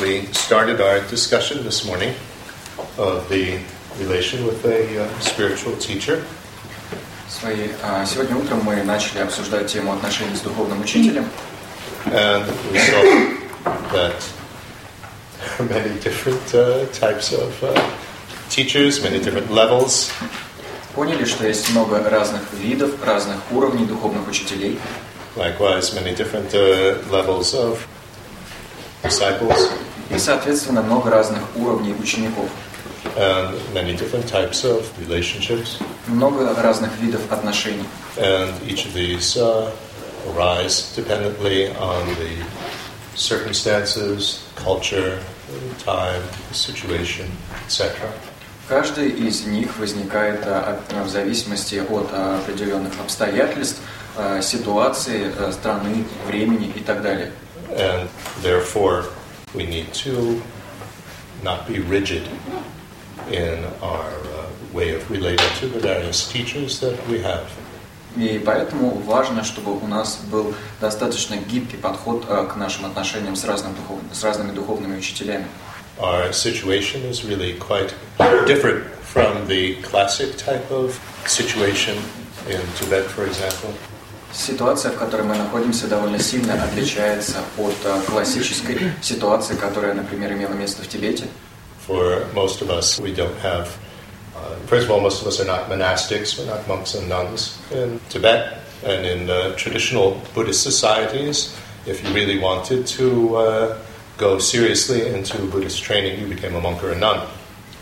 We started our discussion this morning of the relation with a uh, spiritual teacher. Свои, а, сегодня утром мы начали обсуждать тему отношений с духовным учителем. And we saw that there are many different uh, types of uh, teachers, many different levels. Поняли, что есть много разных видов, разных уровней духовных учителей. Likewise, many different uh, levels of disciples И, соответственно, много разных уровней учеников. and many different types of relationships. Много разных видов отношений. And each of these uh, arise dependently on the circumstances, culture, time, situation, etc. Каждый из них возникает а, от- в зависимости от определенных обстоятельств, ситуации, страны, времени и так далее. And therefore, we need to not be rigid in our uh, way of relating to the various teachers that we have. И поэтому важно, чтобы у нас был достаточно гибкий подход а, к нашим отношениям с, разным духов- с разными духовными учителями. Our situation is really quite different from the classic type of situation in Tibet, for example. Ситуация, в которой мы находимся, довольно сильно отличается от а, классической ситуации, которая, например, имела место в Тибете. For most of us, we don't have, uh, first of all, most of us are not monastics, we're not monks and nuns. In Tibet and in uh, traditional Buddhist societies, if you really wanted to uh, go seriously into Buddhist training, you became a monk or a nun.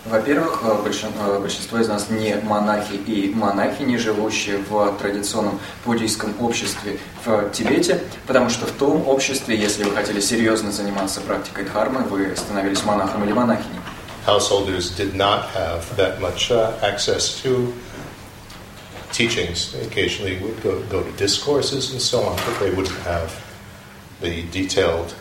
Во-первых, э, э, большинство из нас не монахи и монахини, живущие в традиционном буддийском обществе в Тибете, потому что в том обществе, если вы хотели серьезно заниматься практикой дхармы, вы становились монахом или монахиней. Householders did not have that much uh, access to teachings. They occasionally would go, go to discourses and so on, but they wouldn't have the detailed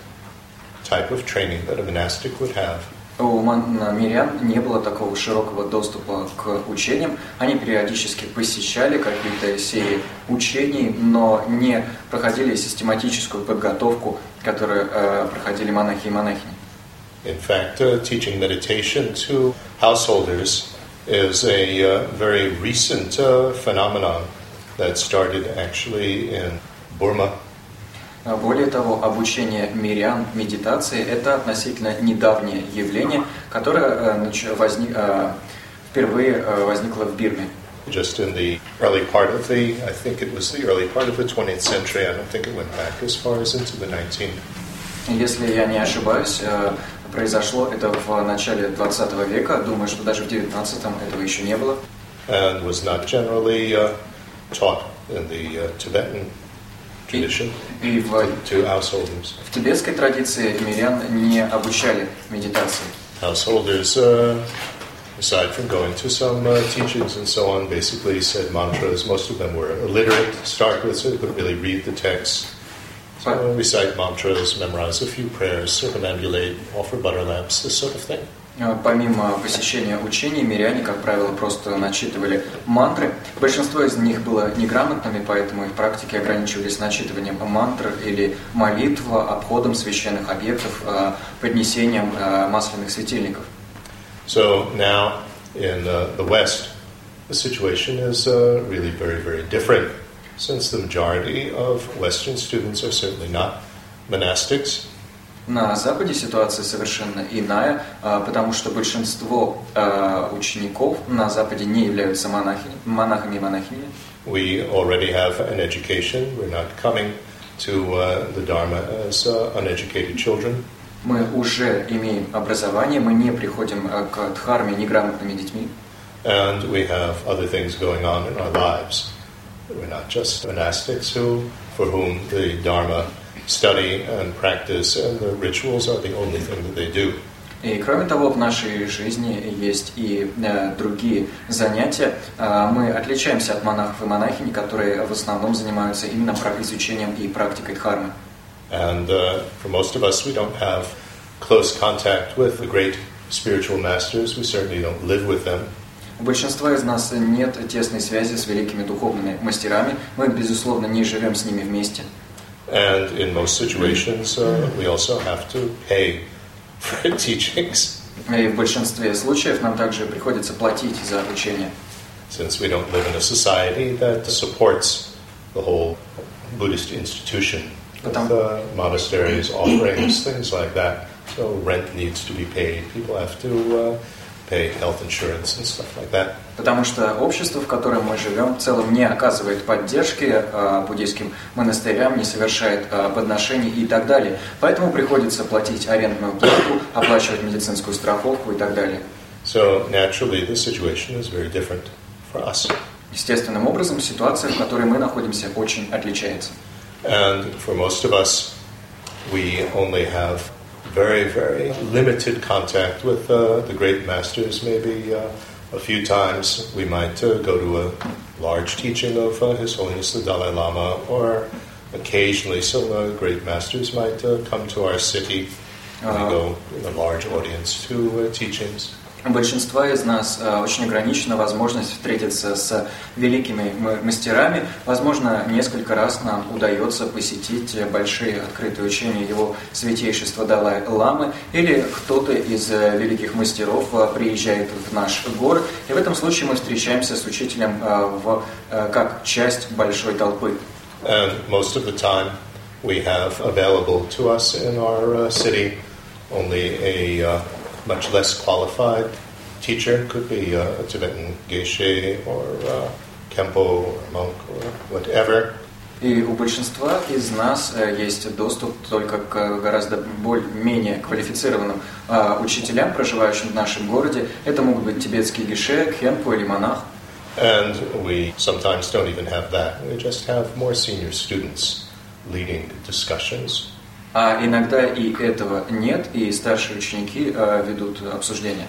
type of training that a monastic would have. У мирян не было такого широкого доступа к учениям. Они периодически посещали какие-то серии учений, но не проходили систематическую подготовку, которую э, проходили монахи и монахини. In fact, uh, teaching meditation to householders is a uh, very recent uh, phenomenon that started actually in Burma Более того, обучение мирян медитации – это относительно недавнее явление, которое э, возник- э, впервые э, возникло в Бирме. just in the early part of the, I think it was the early part of the 20th century. I don't think it went back as far as into the 19th. Если я не ошибаюсь, произошло это в начале 20 века. Думаю, что даже в 19-м этого еще не было. and was not generally uh, taught in the uh, Tibetan tradition И в, to householders. в тибетской tradиции мирян не обучали медитации. Householders, uh, aside from going to some uh, teachings and so on, basically said mantras. Most of them were illiterate to start with, so they couldn't really read the text. So uh, recite mantras, memorize a few prayers, circumambulate, offer butter lamps, this sort of thing. Э, Помимо посещения учений, миряне, как правило, просто начитывали мантры. Большинство из них было неграмотными, поэтому их практики ограничивались начитыванием мантр или молитв, обходом священных объектов, э, поднесением э, масляных светильников. So now in the West, the situation is uh, really very, very different since the majority of Western students are certainly not monastics. На Западе ситуация совершенно иная, э, потому что большинство э, учеников на Западе не являются монахи- монахами и монахинями. We already have an education. We're not coming to uh, the Dharma as uh, uneducated children. Мы уже имеем образование, мы не приходим э, к дхарме неграмотными детьми. And we have other things going on in our lives. We're not just monastics who, for whom the Dharma study and practice and the rituals are the only thing that they do. И кроме того, в нашей жизни есть и э, другие занятия. Э, мы отличаемся от монахов и монахинь, которые в основном занимаются именно изучением и практикой дхармы. And uh, for most of us, we don't have close contact with the great spiritual masters. We certainly don't live with them. У большинства из нас нет тесной связи с великими духовными мастерами. Мы, безусловно, не живем с ними вместе. And in most situations, uh, we also have to pay for teachings. И в большинстве случаев нам также приходится платить за обучение. Since we don't live in a society that supports the whole Buddhist institution with uh, monasteries, offerings, things like that. So rent needs to be paid. People have to uh, pay health insurance and stuff like that. Потому что общество, в котором мы живем, в целом не оказывает поддержки э, буддийским монастырям, не совершает э, подношений и так далее. Поэтому приходится платить арендную плату, оплачивать медицинскую страховку и так далее. So naturally, the situation is very different for us. Естественным образом, ситуация, в которой мы находимся, очень отличается. And for most of us, we only have very, very limited contact with uh, the great masters. Maybe uh, a few times we might uh, go to a large teaching of uh, His Holiness the Dalai Lama, or occasionally some uh, great masters might uh, come to our city. We go in a large audience to teachings. Большинства из нас э, очень ограничена возможность встретиться с великими мастерами. Возможно, несколько раз нам удается посетить большие открытые учения его святейшества Далай-Ламы, или кто-то из э, великих мастеров э, приезжает в наш город, и в этом случае мы встречаемся с учителем в, как часть большой толпы. And most of the time we have available to us in our city only a much less qualified teacher, could be a, a Tibetan geishe or a kempo or monk or whatever. И у большинства из нас э, есть доступ только к гораздо более, менее квалифицированным э, учителям, проживающим в нашем городе. Это могут быть тибетские гише, кемпо или монах. And we sometimes don't even have that. We just have more senior students leading discussions. А иногда и этого нет, и старшие ученики э, ведут обсуждения.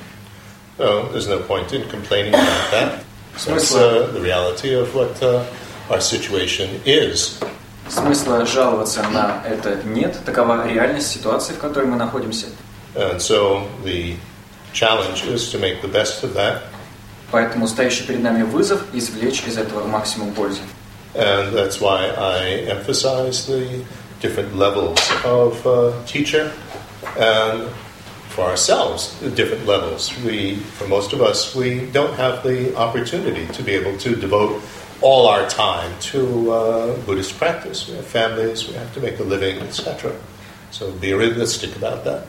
No, there's no point in complaining about that. That's uh, the reality of what uh, our situation is. Смысла жаловаться на это нет. Такова реальность ситуации, в которой мы находимся. And so the challenge is to make the best of that. Поэтому стоящий перед нами вызов извлечь из этого максимум пользы. And that's why I emphasize the different levels of uh, teacher and for ourselves different levels. We, for most of us, we don't have the opportunity to be able to devote all our time to uh, Buddhist practice. We have families, we have to make a living, etc. So be realistic about that.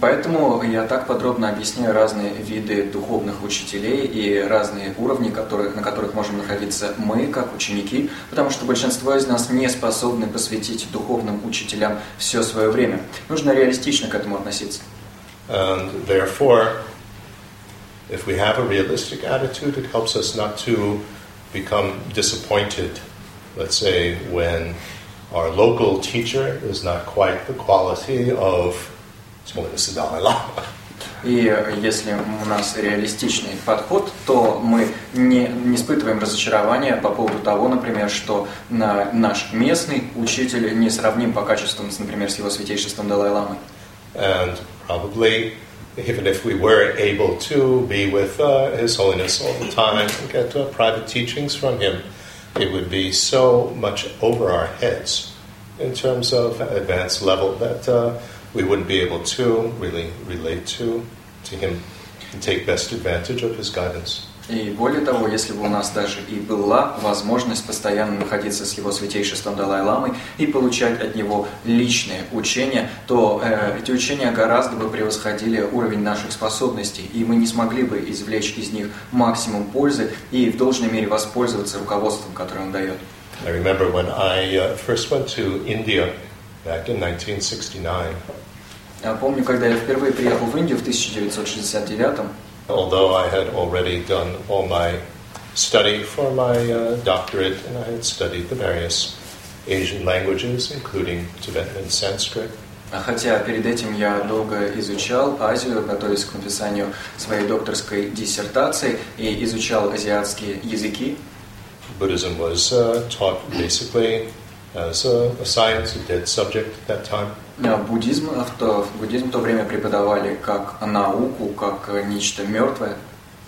Поэтому я так подробно объясняю разные виды духовных учителей и разные уровни, которые, на которых можем находиться мы, как ученики, потому что большинство из нас не способны посвятить духовным учителям все свое время. Нужно реалистично к этому относиться. And therefore, if we have a realistic attitude, it helps us not to become disappointed, let's say, when our local teacher is not quite the quality of Holiness Dalai Lama. И если у нас реалистичный подход, то мы не, не испытываем разочарования по поводу того, например, что на, наш местный учитель не сравним по качествам, например, с его святейшеством Далай-ламой. And probably, even if we were able to be with uh, His Holiness all the time and get uh, private teachings from Him, it would be so much over our heads in terms of advanced level that uh, we wouldn't be able to really relate to, to Him and take best advantage of His guidance. И более того, если бы у нас даже и была возможность постоянно находиться с его святейшеством Далай-Ламой и получать от него личные учения, то э, эти учения гораздо бы превосходили уровень наших способностей, и мы не смогли бы извлечь из них максимум пользы и в должной мере воспользоваться руководством, которое он дает. I remember when I uh, first went to India back in 1969. Я помню, когда я впервые приехал в Индию в 1969 although I had already done all my study for my uh, doctorate and I had studied the various Asian languages, including Tibetan and Sanskrit. Хотя перед этим я долго изучал Азию, готовясь к написанию своей докторской диссертации и изучал азиатские языки. Buddhism was uh, taught basically as a, a science, a dead subject at that time. Буддизм в то, буддизм в то время преподавали как науку, как нечто мертвое.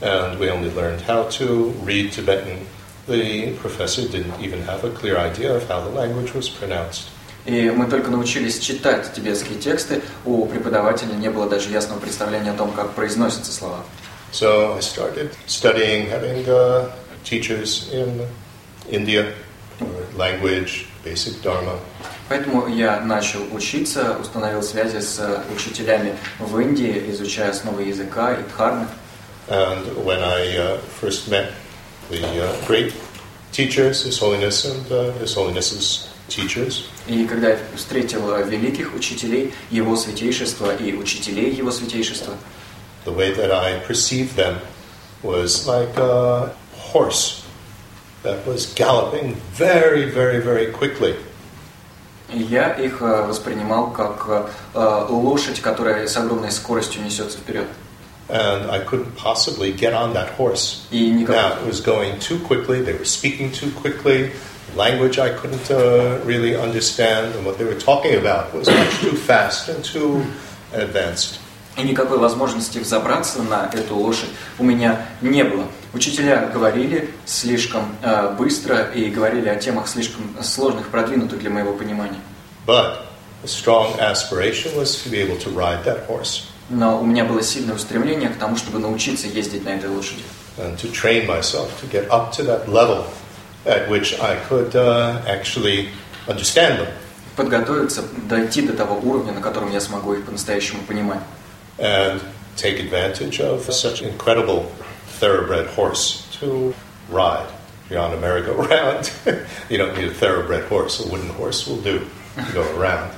And we only learned how to read Tibetan. The professor didn't even have a clear idea of how the language was pronounced. И И мы только научились читать тибетские тексты, у преподавателя не было даже ясного представления о том, как произносятся слова. So I started studying, having uh, teachers in India, language, basic dharma. Поэтому я начал учиться, установил связи с учителями в Индии, изучая основы языка и дхармы. And when I uh, first met the uh, great teachers, His Holiness and uh, His Holiness's teachers, И когда я встретил великих учителей, его святейшества и учителей его святейшества, the way that I perceived them was like a horse that was galloping very, very, very quickly. я их э, воспринимал как э, лошадь, которая с огромной скоростью несется вперед. And I couldn't possibly get on that horse. И никак... Now, it was going too quickly, they were speaking too quickly, language I couldn't uh, really understand, and what they were talking about was much too fast and too advanced. И никакой возможности взобраться на эту лошадь у меня не было. Учителя говорили слишком э, быстро и говорили о темах слишком сложных, продвинутых для моего понимания. But a strong aspiration was to be able to ride that horse Но у меня было сильное устремление к тому, чтобы научиться ездить на этой лошади. and to train myself to get up to that level at which I could uh, actually understand them. Подготовиться, дойти до того уровня, на котором я смогу их по-настоящему понимать. and take advantage of such incredible thoroughbred horse to ride. If you're on a merry-go-round, you don't need a thoroughbred horse. A wooden horse will do to go around.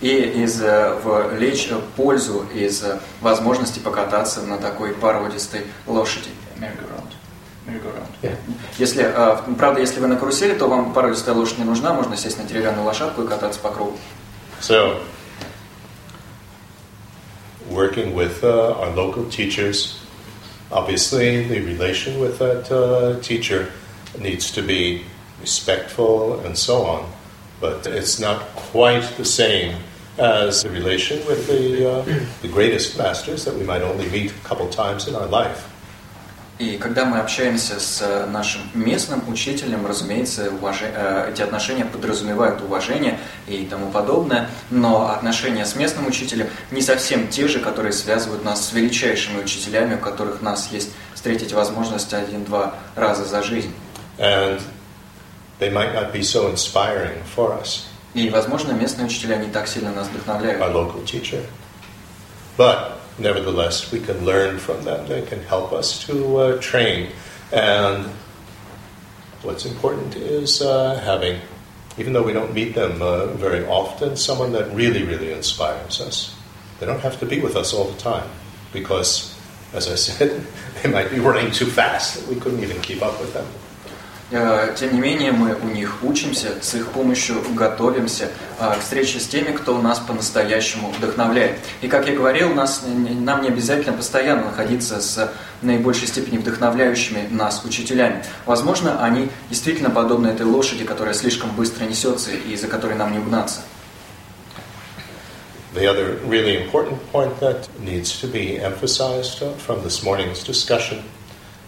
И из э, вовлечь пользу из э, возможности покататься на такой породистой лошади. Merry-go-round. Merry-go-round. Yeah. Если, э, правда, если вы на карусели, то вам породистая лошадь не нужна, можно сесть на деревянную лошадку и кататься по кругу. So, working with uh, our local teachers, obviously the relation with that uh, teacher needs to be respectful and so on, but it's not quite the same as the relation with the, uh, the greatest masters that we might only meet a couple times in our life. И когда мы общаемся с э, нашим местным учителем, разумеется, уваж... Э, эти отношения подразумевают уважение и тому подобное, но отношения с местным учителем не совсем те же, которые связывают нас с величайшими учителями, у которых нас есть встретить возможность один-два раза за жизнь. And they might not be so inspiring for us, И, возможно, местные учителя не так сильно нас вдохновляют. our local teacher. But nevertheless, we can learn from them. They can help us to uh, train. And what's important is uh, having, even though we don't meet them uh, very often, someone that really, really inspires us. They don't have to be with us all the time because, as I said, they might be running too fast that we couldn't even keep up with them. Э, Тем не менее, мы у них учимся, с их помощью готовимся э, к встрече с теми, кто нас по-настоящему вдохновляет. И, как я говорил, нас, нам не обязательно постоянно находиться с наибольшей степени вдохновляющими нас учителями. Возможно, они действительно подобны этой лошади, которая слишком быстро несется и за которой нам не угнаться. The other really important point that needs to be emphasized from this morning's discussion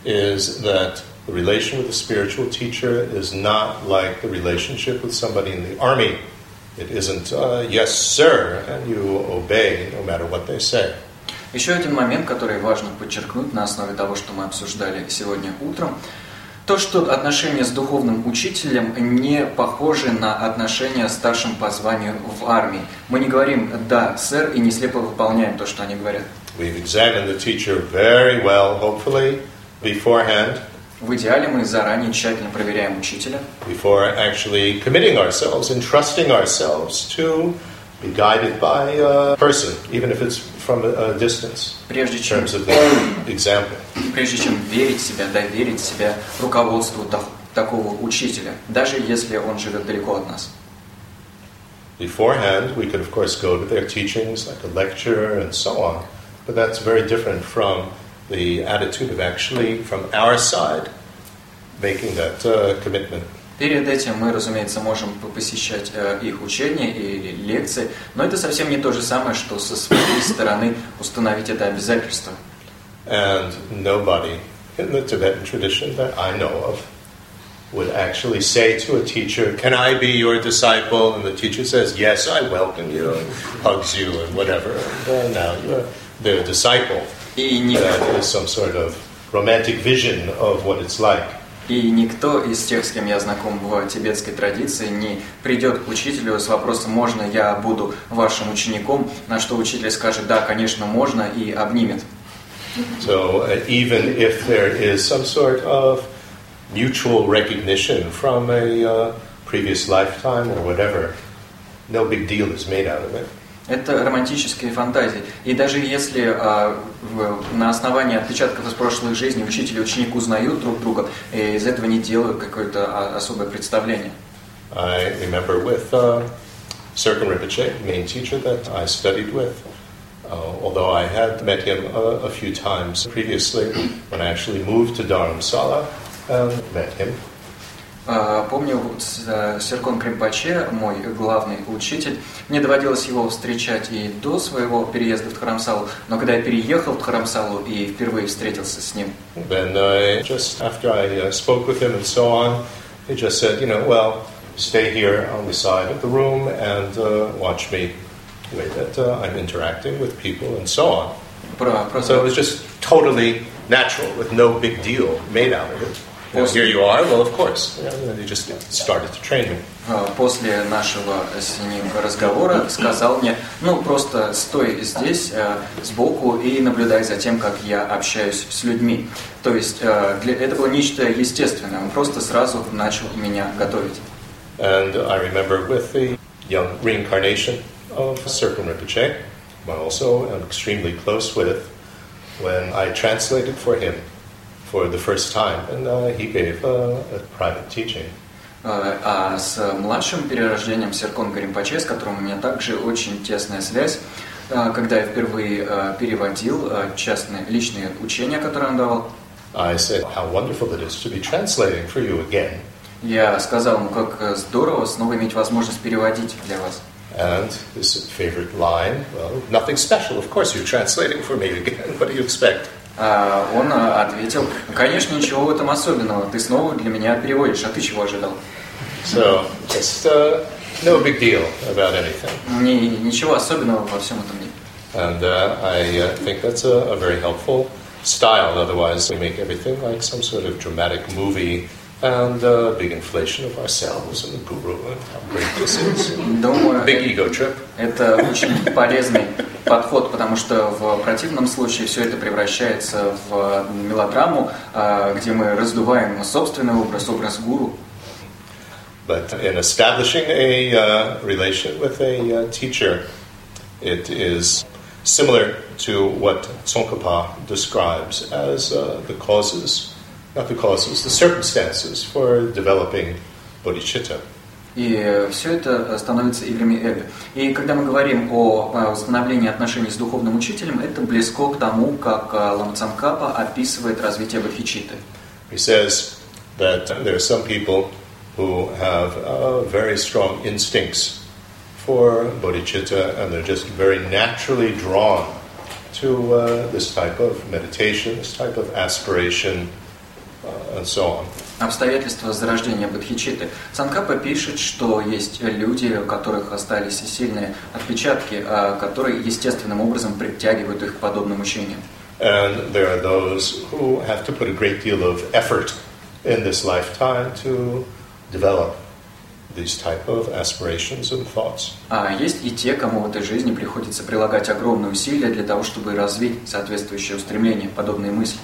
is that the relation with a spiritual teacher is not like the relationship with somebody in the army. It isn't, uh, yes, sir, and you obey no matter what they say. Еще один момент, который важно подчеркнуть на основе того, что мы обсуждали сегодня утром, то, что отношения с духовным учителем не похожи на отношения с старшим по званию в армии. Мы не говорим «да, сэр» и не слепо выполняем то, что они говорят. We've examined the teacher very well, hopefully, beforehand, В идеале мы заранее тщательно проверяем учителя, before actually committing ourselves and trusting ourselves to be guided by a person, even if it's from a, distance, прежде in чем, terms of the example. прежде чем верить себя, доверить себя руководству та- такого учителя, даже если он живет далеко от нас. Beforehand, we could, of course, go to their teachings, like a lecture and so on, but that's very different from the attitude of actually, from our side, making that uh, commitment. Перед этим мы, разумеется, можем по- посещать э, их учения или лекции, но это совсем не то же самое, что со своей стороны установить это And nobody in the Tibetan tradition that I know of would actually say to a teacher, Can I be your disciple? And the teacher says, Yes, I welcome you, and hugs you, and whatever. And uh, now you're their disciple. И, никто из тех, с кем я знаком в тибетской традиции, не придет к учителю с вопросом «можно я буду вашим учеником?», на что учитель скажет «да, конечно, можно» и обнимет. So uh, even if there is some sort of mutual recognition from a uh, previous lifetime or whatever, no big deal is made out of it. Это романтические фантазии. И даже если а, в- на основании отпечатков из прошлой жизни учитель и ученик узнают друг друга, и из этого не делают какое-то а, особое представление. I remember with uh, Serkan Rinpoche, main teacher that I studied with, uh, although I had met him a, a few times previously when I actually moved to Dharamsala and met him. А, Помню, вот э, Серкон Кримпаче, мой главный учитель, мне доводилось его встречать и до своего переезда в Дхарамсалу, но когда я переехал в Дхарамсалу и впервые встретился с ним, Then uh, just after I uh, spoke with him and so on, he just said, you know, well, stay here on the side of the room and uh, watch me the way that uh, I'm interacting with people and so on. про, So it was just totally natural with no big deal made out of it. Know, here you are, well, of course. You just started to train me. э, после нашего с ним разговора сказал мне, ну просто стой здесь э, сбоку и наблюдай за тем, как я общаюсь с людьми. То есть э, для, это было нечто естественное, он просто сразу начал меня готовить. And I remember with the young reincarnation of Serkan Rinpoche, I also am extremely close with, when I translated for him for the first time, and uh, he gave uh, a private teaching. Э, А с младшим перерождением Серкон Гаримпаче, с которым у меня также очень тесная связь, э, когда я впервые э, переводил частные личные учения, которые он давал, I said, How wonderful it is to be translating for you again. я сказал ему, как здорово снова иметь возможность переводить для вас. And his favorite line, well, nothing special. Of course, you're translating for me again. What do you expect? А Он э, ответил, конечно, ничего в этом особенного, ты снова для меня переводишь, а ты чего ожидал? So, just uh, no big deal about anything. Ни- ничего особенного во всем этом нет. And uh, I uh, think that's a, a very helpful style. Otherwise, we make everything like some sort of dramatic movie and uh, big inflation of ourselves and the guru and how great this is. Думаю, Big ego trip. Это очень полезный подход, потому что в противном случае все это превращается в мелодраму, а, где мы раздуваем собственный образ, образ гуру. But in establishing a uh, relation with a uh, teacher, it is similar to what Tsongkhapa describes as uh, the causes, not the causes, the circumstances for developing bodhicitta. И все это становится играми эго. И когда мы говорим о а, установлении отношений с духовным учителем, это близко к тому, как а, Ламцамкапа описывает развитие бодхичитты. He says that there are some people who have uh, very strong instincts for bodhicitta and they're just very naturally drawn to uh, this type of meditation, this type of aspiration, uh, and so on. Обстоятельства зарождения бодхичитты. Цанкапа пишет, что есть люди, у которых остались сильные отпечатки, а, которые естественным образом притягивают их к подобным учениям. And there are those who have to put a great deal of effort in this lifetime to develop these type of aspirations and thoughts. А есть и те, кому в этой жизни приходится прилагать огромные усилия для того, чтобы развить соответствующее устремление, подобные мысли.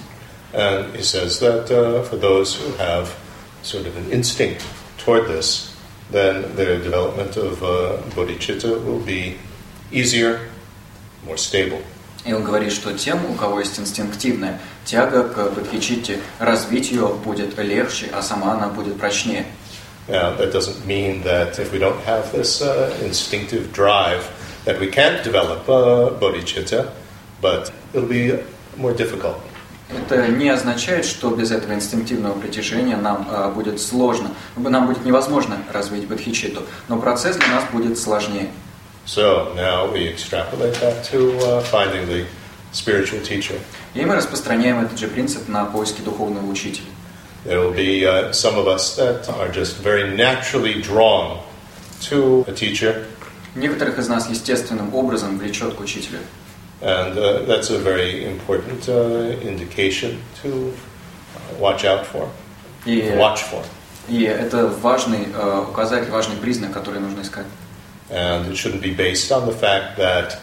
And he says that uh, for those who have sort of an instinct toward this, then their development of uh, bodhicitta will be easier, more stable. И он говорит, что тем, у кого есть инстинктивная тяга к бодхичитте, развить ее будет легче, а сама она будет прочнее. Now, that doesn't mean that if we don't have this uh, instinctive drive, that we can't develop uh, bodhicitta, but it'll be more difficult. Это не означает, что без этого инстинктивного притяжения нам а, будет сложно, нам будет невозможно развить бодхичитту, но процесс для нас будет сложнее. So now we extrapolate that to uh, finding the spiritual teacher. И мы распространяем этот же принцип на поиски духовного учителя. There will be uh, some of us that are just very naturally drawn to a teacher, Некоторых из нас естественным образом влечет к учителю. And uh, that's a very important uh, indication to uh, watch out for, И, watch for. и это важный э, указатель, важный признак, который нужно искать. And it shouldn't be based on the fact that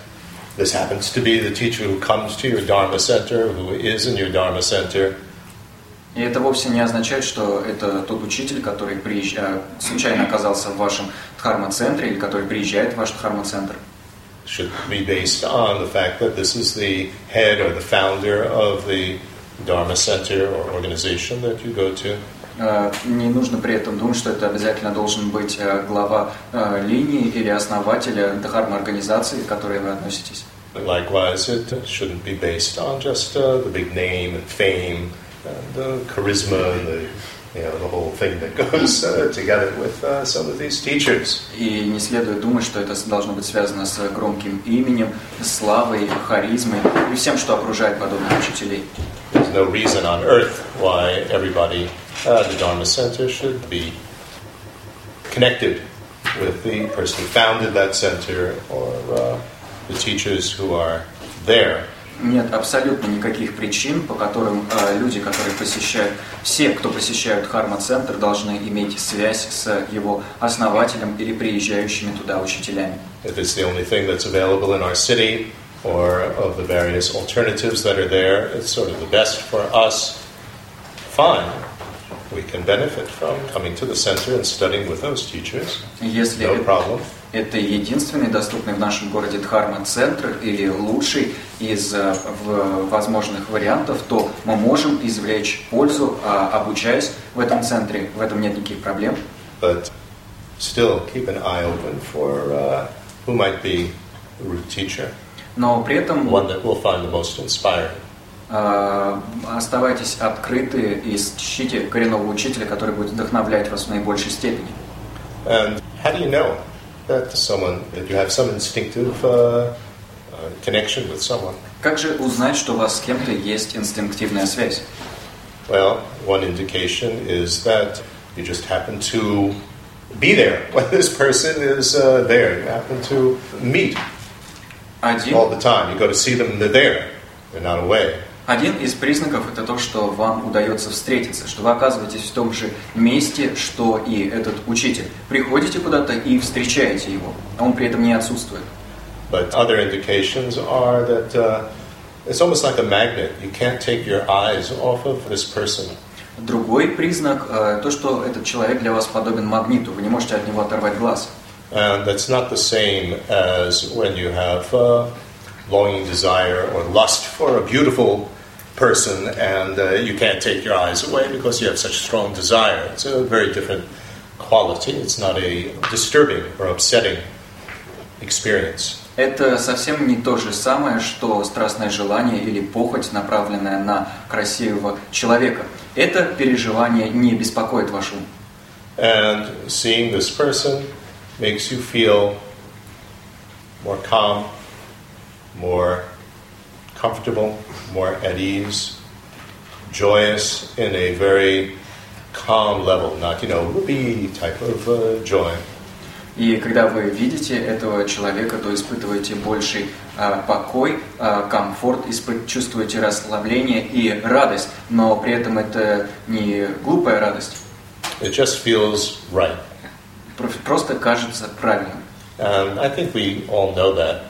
this happens to be the teacher who comes to your Dharma center, who is in your Dharma center, И это вовсе не означает, что это тот учитель, который приезж- э, случайно оказался в вашем дхарма-центре или который приезжает в ваш дхарма-центр. should be based on the fact that this is the head or the founder of the Dharma center or organization that you go to. Э, Не нужно при этом думать, что это обязательно должен быть э, глава э, линии или основателя дхарма-организации, к которой вы относитесь. And likewise, it shouldn't be based on just uh, the big name and fame and the charisma and the you know the whole thing that goes uh, together with uh, some of these teachers. И не следует думать, что это должно быть связано с громким именем, славой, харизмой и всем, что окружает подобных учителей. There's no reason on earth why everybody at the Dharma Center should be connected with the person who founded that center or uh, the teachers who are there. Нет абсолютно никаких причин, по которым э, люди, которые посещают, все, кто посещают Харма-центр, должны иметь связь с его основателем или приезжающими туда учителями. If it's the only thing that's available in our city or of the various alternatives that are there, it's sort of the best for us. Fine. We can benefit from coming to the center and studying with those teachers. Если No problem. это единственный доступный в нашем городе Дхарма-центр или лучший из э, возможных вариантов, то мы можем извлечь пользу, а, обучаясь в этом центре. В этом нет никаких проблем. But still keep an eye open for uh, who might be root teacher, Но при этом one that we'll find the most inspiring. э, оставайтесь открыты и ищите коренного учителя, который будет вдохновлять вас в наибольшей степени. And how do you know that someone, that you have some instinctive uh, uh, connection with someone? Как же узнать, что у вас с кем-то есть инстинктивная связь? Well, one indication is that you just happen to be there when this person is uh, there. You happen to meet Один, all the time. You go to see them, they're there. They're not away. один из признаков это то, что вам удается встретиться, что вы оказываетесь в том же месте, что и этот учитель. Приходите куда-то и встречаете его, а он при этом не отсутствует. But other indications are that uh, it's almost like a magnet. You can't take your eyes off of this person. Другой признак э, то, что этот человек для вас подобен магниту, вы не можете от него оторвать глаз. And that's not the same as when you have uh, longing desire or lust for a beautiful person and uh, you can't take your eyes away because you have such strong desire. It's a very different quality. It's not a disturbing or upsetting experience. Это совсем не то же самое, что страстное желание или похоть, направленная на красивого человека. Это переживание не беспокоит ваш ум. And seeing this person makes you feel more calm, more comfortable, more at ease, joyous in a very calm level, not, you know, whoopee type of uh, joy. И когда вы видите этого человека, то испытываете больший а, покой, а, комфорт, испы- чувствуете расслабление и радость, но при этом это не глупая радость, It just feels right. Про- просто кажется правильным. And I think we all know that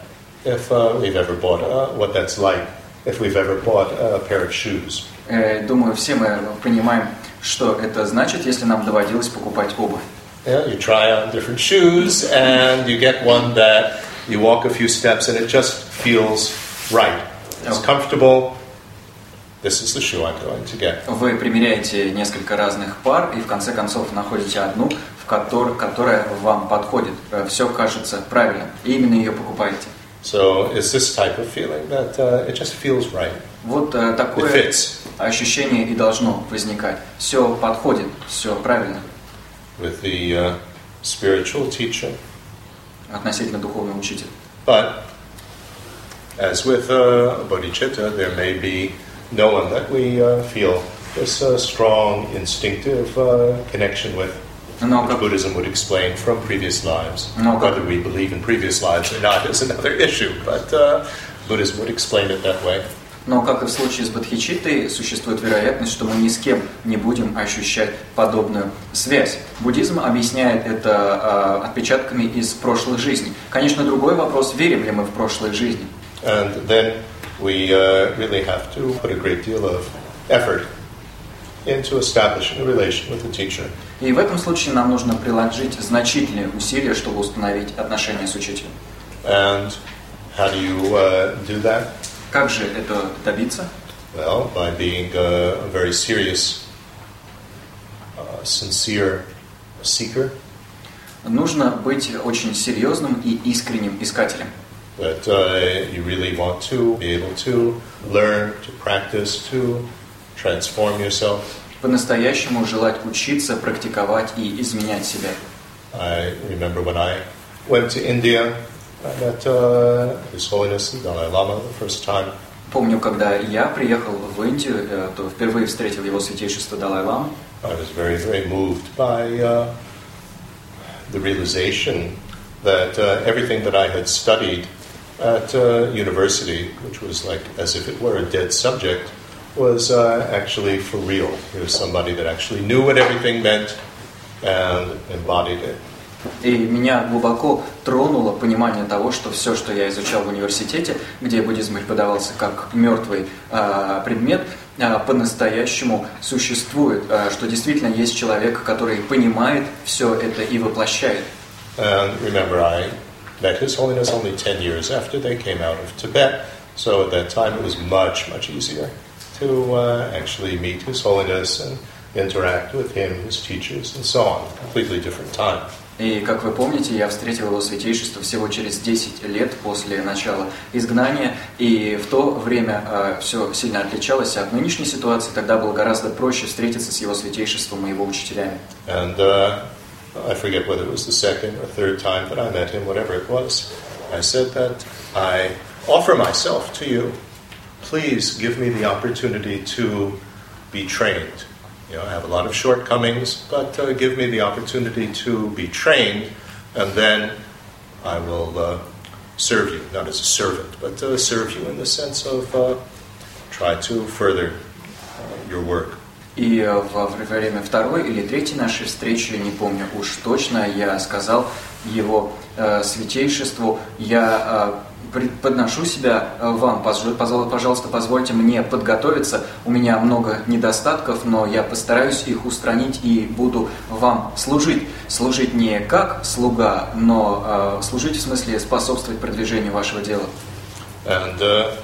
if uh, we've ever bought uh, what that's like, if we've ever bought a pair of shoes. Э, Думаю, все мы понимаем, что это значит, если нам доводилось покупать обувь. Yeah, you try on different shoes and you get one that you walk a few steps and it just feels right. It's Okay. comfortable. This is the shoe I'm going to get. Вы примеряете несколько разных пар и в конце концов находите одну, в котор- которая вам подходит. Все кажется правильным, и именно ее покупаете. So it's this type of feeling that uh, it just feels right. Вот э, It такое ощущение и должно возникать. Все подходит, все правильно with the uh, spiritual teacher. относительно духовного учителя. But as with uh, bodhicitta, there may be no one that we uh, feel this uh, strong instinctive uh, connection with Но which как, Buddhism would explain from previous lives. No, but- Whether we believe in previous lives or not is another issue, but uh, Buddhism would explain it that way. Но как и в случае с бодхичиттой, существует вероятность, что мы ни с кем не будем ощущать подобную связь. Буддизм объясняет это а, отпечатками из прошлых жизней. Конечно, другой вопрос, верим ли мы в прошлые жизни. And then we uh, really have to put a great deal of effort into establishing a relation with the teacher. И в этом случае нам нужно приложить значительные усилия, чтобы установить отношения с учителем. And how do you uh, do that? Как же это добиться? Well, by being a, very serious, uh, sincere seeker, Нужно быть очень серьезным и искренним искателем. that uh, you really want to be able to learn, to practice, to transform yourself. По-настоящему желать учиться, практиковать и изменять себя. I remember when I went to India, met uh, His Holiness the Dalai Lama the first time. Помню, когда я приехал в Индию, э, то впервые встретил его святейшество Далай-Ламу. I was very, very moved by uh, the realization that uh, everything that I had studied at uh, university, which was like as if it were a dead subject, was uh, actually for real. He was somebody that actually knew what everything meant and embodied it. И меня глубоко тронуло понимание того, что все, что я изучал в университете, где буддизм преподавался как мертвый а, предмет, а, по-настоящему существует, а, что действительно есть человек, который понимает все это и воплощает. And remember, I met His Holiness only 10 years after they came out of Tibet, so at that time it was much, much easier to uh, actually meet His Holiness and interact with him, his teachers, and so on. Completely different time. И, как вы помните, я встретил его святейшество всего через 10 лет после начала изгнания, и в то время все сильно отличалось от нынешней ситуации, тогда было гораздо проще встретиться с его святейшеством и его учителями. And uh, I forget whether it was the second or third time that I met him, whatever it was. I said that I offer myself to you. Please give me the opportunity to be trained. You know, I have a lot of shortcomings, but uh, give me the opportunity to be trained, and then I will uh, serve you, not as a servant, but uh, serve you in the sense of uh, try to further uh, your work. И э, во время второй или третьей нашей встречи, не помню уж точно, я сказал его э, святейшеству, я э, подношу себя э, вам, пожалуйста, позвольте мне подготовиться, у меня много недостатков, но я постараюсь их устранить и буду вам служить. Служить не как слуга, но э, служить в смысле способствовать продвижению вашего дела. And uh,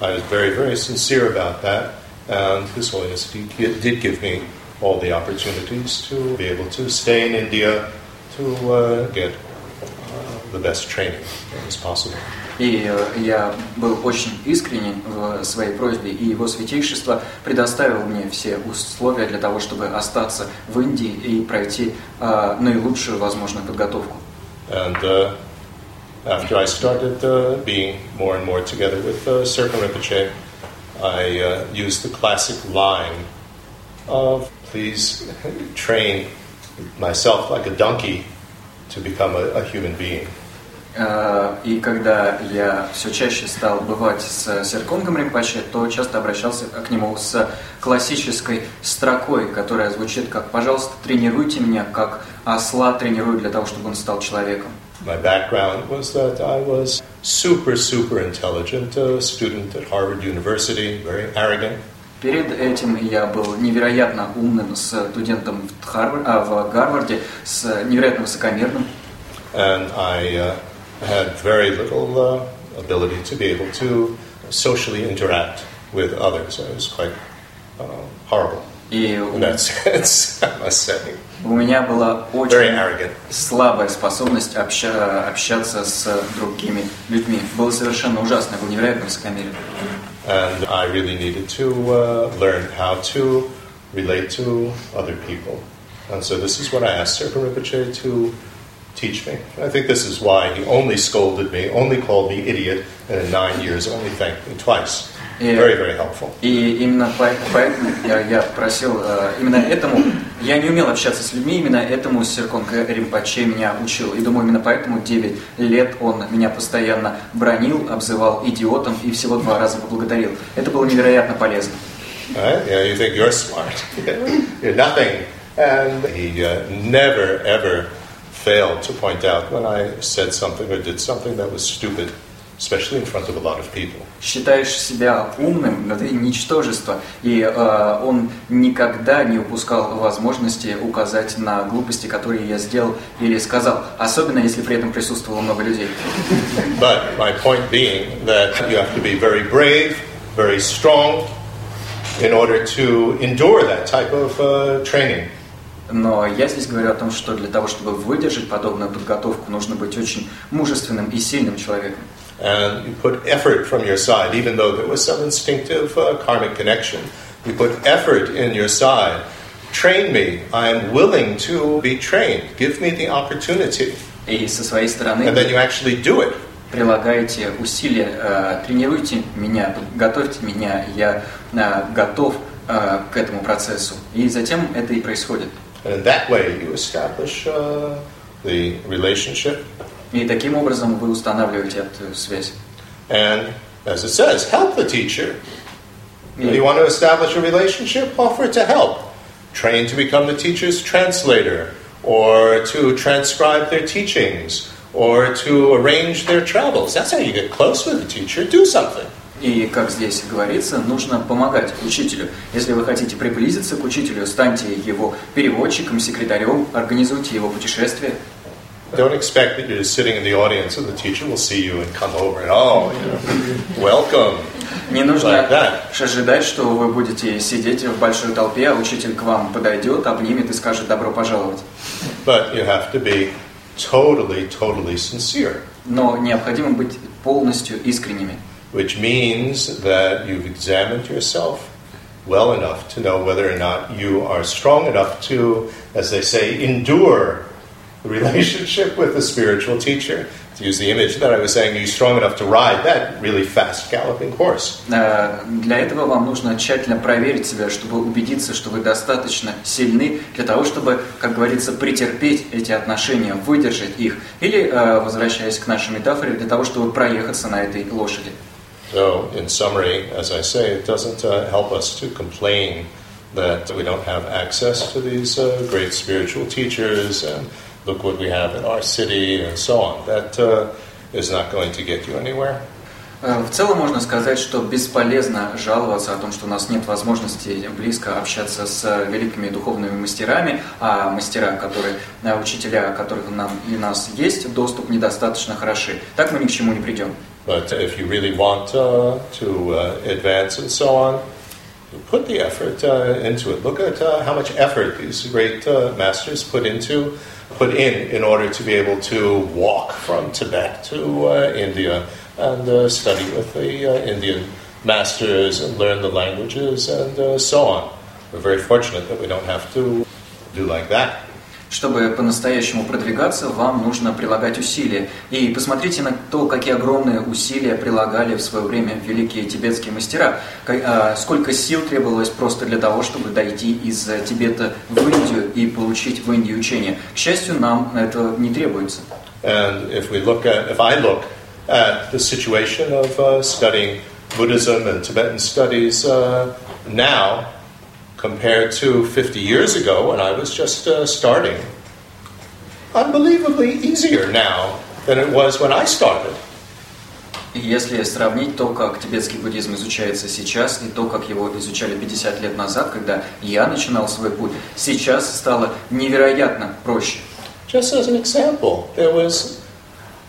I was very, very sincere about that. And His Holiness did give me all the opportunities to be able to stay in India to uh, get uh, the best training as possible. И я был очень искренен в своей просьбе, и его святейшество предоставил мне все условия для того, чтобы остаться в Индии и пройти uh, наилучшую возможную подготовку. And uh, after I started uh, being more and more together with uh, Serpa Rinpoche, I uh, used the classic line of please train myself like a donkey to become a, a human being. И когда я все чаще стал бывать с Серконгом Римпаче, то часто обращался к нему с классической строкой, которая звучит как «пожалуйста, тренируйте меня, как осла тренирую для того, чтобы он стал человеком». My background was that I was super, super intelligent uh, student at Harvard University, very arrogant. Перед этим я был невероятно умным студентом в, Харвард, а, в Гарварде, с невероятно высокомерным. And I uh, had very little uh, ability to be able to socially interact with others. I was quite uh, horrible И in that sense, I must say. у меня была Very очень arrogant. слабая способность обща- общаться с другими людьми. Было совершенно ужасно, я был невероятно высокомерен. And I really needed to uh, learn how to relate to other people. And so this is what I asked Serpa Rinpoche to teach me. I think this is why he only scolded me, only called me idiot, and in nine years only thanked me twice. very, very helpful. И именно поэтому я, я просил, э, именно этому, я не умел общаться с людьми, именно этому Серкон Римпаче меня учил. И думаю, именно поэтому 9 лет он меня постоянно бронил, обзывал идиотом и всего два раза поблагодарил. Это было невероятно полезно. Right? Yeah, you think you're smart. you're nothing. And he uh, never, ever failed to point out when I said something or did something that was stupid. especially in front of a lot of people. Считаешь себя умным, но ты ничтожество. И э, он никогда не упускал возможности указать на глупости, которые я сделал или сказал, особенно если при этом присутствовало много людей. But my point being that you have to be very brave, very strong in order to endure that type of uh, training. Но я здесь говорю о том, что для того, чтобы выдержать подобную подготовку, нужно быть очень мужественным и сильным человеком. and you put effort from your side, even though there was some instinctive uh, karmic connection. You put effort in your side. Train me. I am willing to be trained. Give me the opportunity. И со своей стороны and then you actually do it. прилагаете усилия, э, тренируйте меня, готовьте меня, я э, готов э, к этому процессу. И затем это и происходит. And in that way you establish uh, the relationship И таким образом вы устанавливаете эту связь. And as it says, help the teacher. If you want to establish a relationship, offer to help. Train to become the teacher's translator, or to transcribe their teachings, or to arrange their travels. That's how you get close with the teacher. Do something. И, как здесь говорится, нужно помогать учителю. Если вы хотите приблизиться к учителю, станьте его переводчиком, секретарем, организуйте его путешествие. Don't expect that you're just sitting in the audience and the teacher will see you and come over and, oh, you know, welcome. Не нужно like ожидать, что вы будете сидеть в большой толпе, а учитель к вам подойдет, обнимет и скажет «добро пожаловать». But you have to be totally, totally sincere. Но необходимо быть полностью искренними. Which means that you've examined yourself well enough to know whether or not you are strong enough to, as they say, endure relationship with a spiritual teacher. To use the image that I was saying, are you strong enough to ride that really fast galloping horse? Для этого вам нужно тщательно проверить себя, чтобы убедиться, что вы достаточно сильны для того, чтобы, как говорится, претерпеть эти отношения, выдержать их. Или, возвращаясь к нашей метафоре, для того, чтобы проехаться на этой лошади. So, in summary, as I say, it doesn't uh, help us to complain that we don't have access to these uh, great spiritual teachers and look what we have in our city and so on. That uh, is not going to get you anywhere. Э, в целом можно сказать, что бесполезно жаловаться о том, что у нас нет возможности близко общаться с великими духовными мастерами, а мастера, которые, э, учителя, которых нам и нас есть, доступ недостаточно хороши. Так мы ни к чему не придем. But if you really want uh, to uh, advance and so on, put the effort uh, into it. Look at uh, how much effort these great uh, masters put into put in in order to be able to walk from Tibet to uh, India and study with the Indian masters and learn the languages and so on. We're very fortunate that we don't have to do like that. Чтобы по-настоящему продвигаться, вам нужно прилагать усилия. И посмотрите на то, какие огромные усилия прилагали в свое время великие тибетские мастера. А, сколько сил требовалось просто для того, чтобы дойти из Тибета в Индию и получить в Индии учение. К счастью, нам это не требуется. And if we look at, if I look at the situation of uh, studying Buddhism and Tibetan studies uh, now, compared to 50 years ago when I was just uh, starting. Unbelievably easier now than it was when I started. Если сравнить то, как тибетский буддизм изучается сейчас, и то, как его изучали 50 лет назад, когда я начинал свой путь, сейчас стало невероятно проще. Just as an example, there was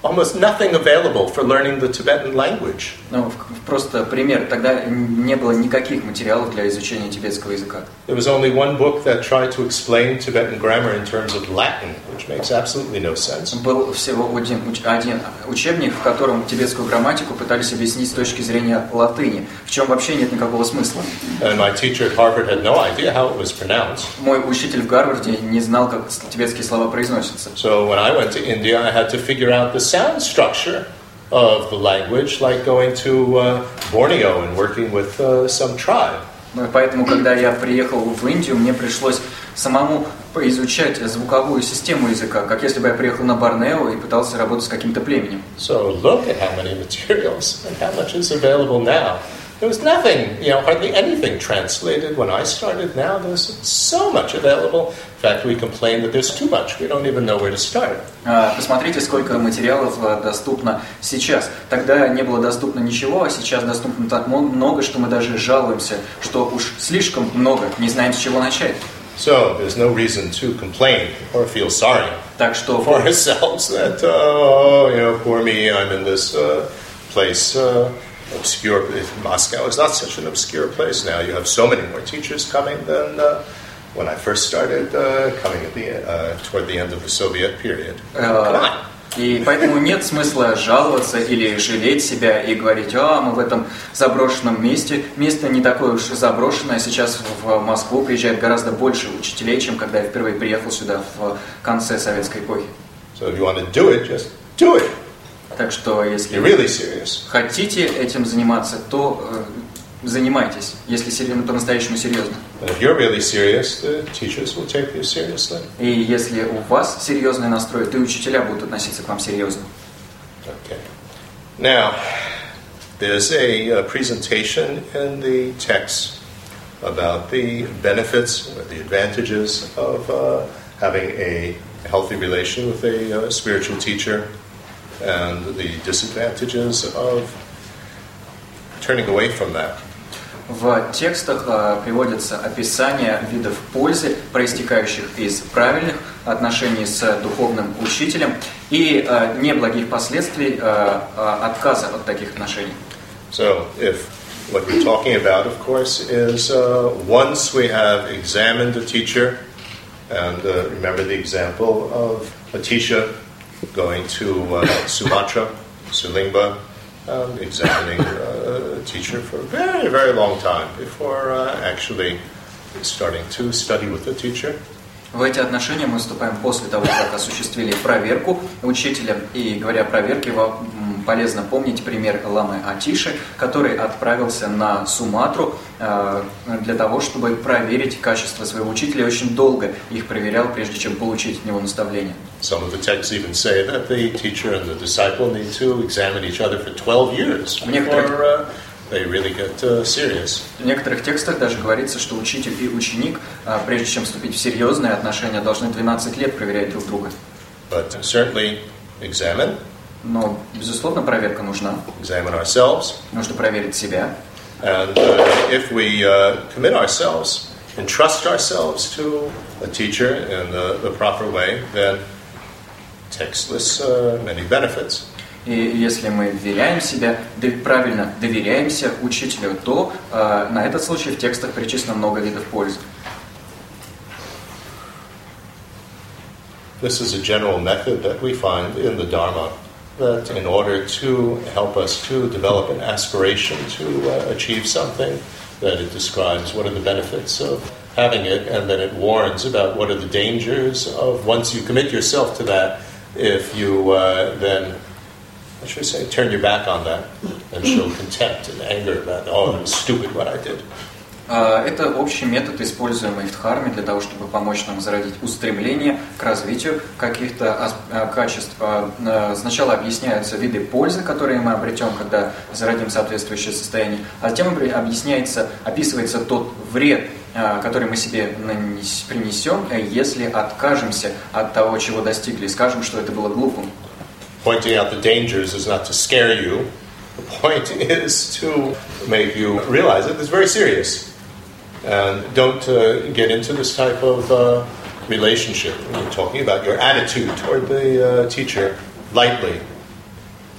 almost nothing available for learning the Tibetan language. Ну, просто пример. Тогда не было никаких материалов для изучения тибетского языка. There was only one book that tried to explain Tibetan grammar in terms of Latin, which makes absolutely no sense. Был всего один, один учебник, в котором тибетскую грамматику пытались объяснить с точки зрения латыни, в чем вообще нет никакого смысла. And my teacher at Harvard had no idea how it was pronounced. Мой учитель в Гарварде не знал, как тибетские слова произносятся. So when I went to India, I had to figure out the sound structure of the language, like going to uh, Borneo and working with uh, some tribe. Ну, Поэтому, когда я приехал в Индию, мне пришлось самому изучать звуковую систему языка, как если бы я приехал на Борнео и пытался работать с каким-то племенем. So look at how many materials and how much is available now. There was nothing, you know, hardly anything translated when I started. Now there's so much available. In fact, we complain that there's too much. We don't even know where to start. А, Посмотрите, сколько материалов а, доступно сейчас. Тогда не было доступно ничего, а сейчас доступно так мо- много, что мы даже жалуемся, что уж слишком много, не знаем с чего начать. So there's no reason to complain or feel sorry Так что for ourselves that, oh, you know, poor me, I'm in this uh, place, uh, obscure. Moscow is not such an obscure place now. You have so many more teachers coming than uh, when I first started uh, coming at the, uh, toward the end of the Soviet period. Come on. И поэтому нет смысла жаловаться или жалеть себя и говорить, а мы в этом заброшенном месте. Место не такое уж заброшенное. Сейчас в Москву приезжает гораздо больше учителей, чем когда я впервые приехал сюда в конце советской эпохи. So if you want to do it, just do it. Так что You're если really serious. хотите этим заниматься, то э, занимайтесь, если по-настоящему серьезно. Really serious, the will take you. И если у вас серьезный настрой, то и учителя будут относиться к вам серьезно. Okay. Now, there's a, uh presentation in the text about the benefits or the advantages of uh, having a healthy relation with a uh, spiritual teacher and the disadvantages of turning away from that. В текстах э, приводится описание видов пользы, проистекающих из правильных отношений с духовным учителем и э, неблагих последствий э, э, отказа от таких отношений. So, if what we're talking about, of course, is uh, once we have examined a teacher, and uh, remember the example of Atisha going to uh, Sumatra, Sulingba, um, examining uh, teacher for a very, very long time before uh, actually starting to study with the teacher. В эти отношения мы вступаем после того, как осуществили проверку учителя. И говоря о проверке, полезно помнить пример Ламы Атиши, который отправился на Суматру э, для того, чтобы проверить качество своего учителя. И очень долго их проверял, прежде чем получить от него наставление. Some of the texts even say that the teacher and the disciple need to examine each other for 12 years before uh, they really get uh, serious. В некоторых текстах даже говорится, что учитель и ученик, э, прежде чем вступить в серьезные отношения, должны 12 лет проверять друг друга. But certainly examine, Но, безусловно, проверка нужна. examine ourselves, Нужно проверить себя. and uh, if we uh, commit ourselves and trust ourselves to a teacher in the, the proper way, then text lists uh, many benefits. И если мы вверяем себя, да правильно доверяемся учителю, то э, на этот случай в текстах перечислено много видов пользы. This is a general method that we find in the Dharma that in order to help us to develop an aspiration to uh, achieve something, that it describes what are the benefits of having it, and then it warns about what are the dangers of once you commit yourself to that, if you uh, then, what should I say, turn your back on that and show contempt and anger about, oh, it was stupid what I did. Э, Это общий метод, используемый в Дхарме для того, чтобы помочь нам зародить устремление к развитию каких-то э, качеств. Э, Сначала объясняются виды пользы, которые мы обретем, когда зародим соответствующее состояние, а затем объясняется, описывается тот вред, который мы себе принесем, э, если откажемся от того, чего достигли, и скажем, что это было глупым. Pointing out the dangers is not to scare you. The point is to make you realize that it's very serious. and don't uh, get into this type of uh, relationship. We're talking about your attitude toward the uh, teacher lightly,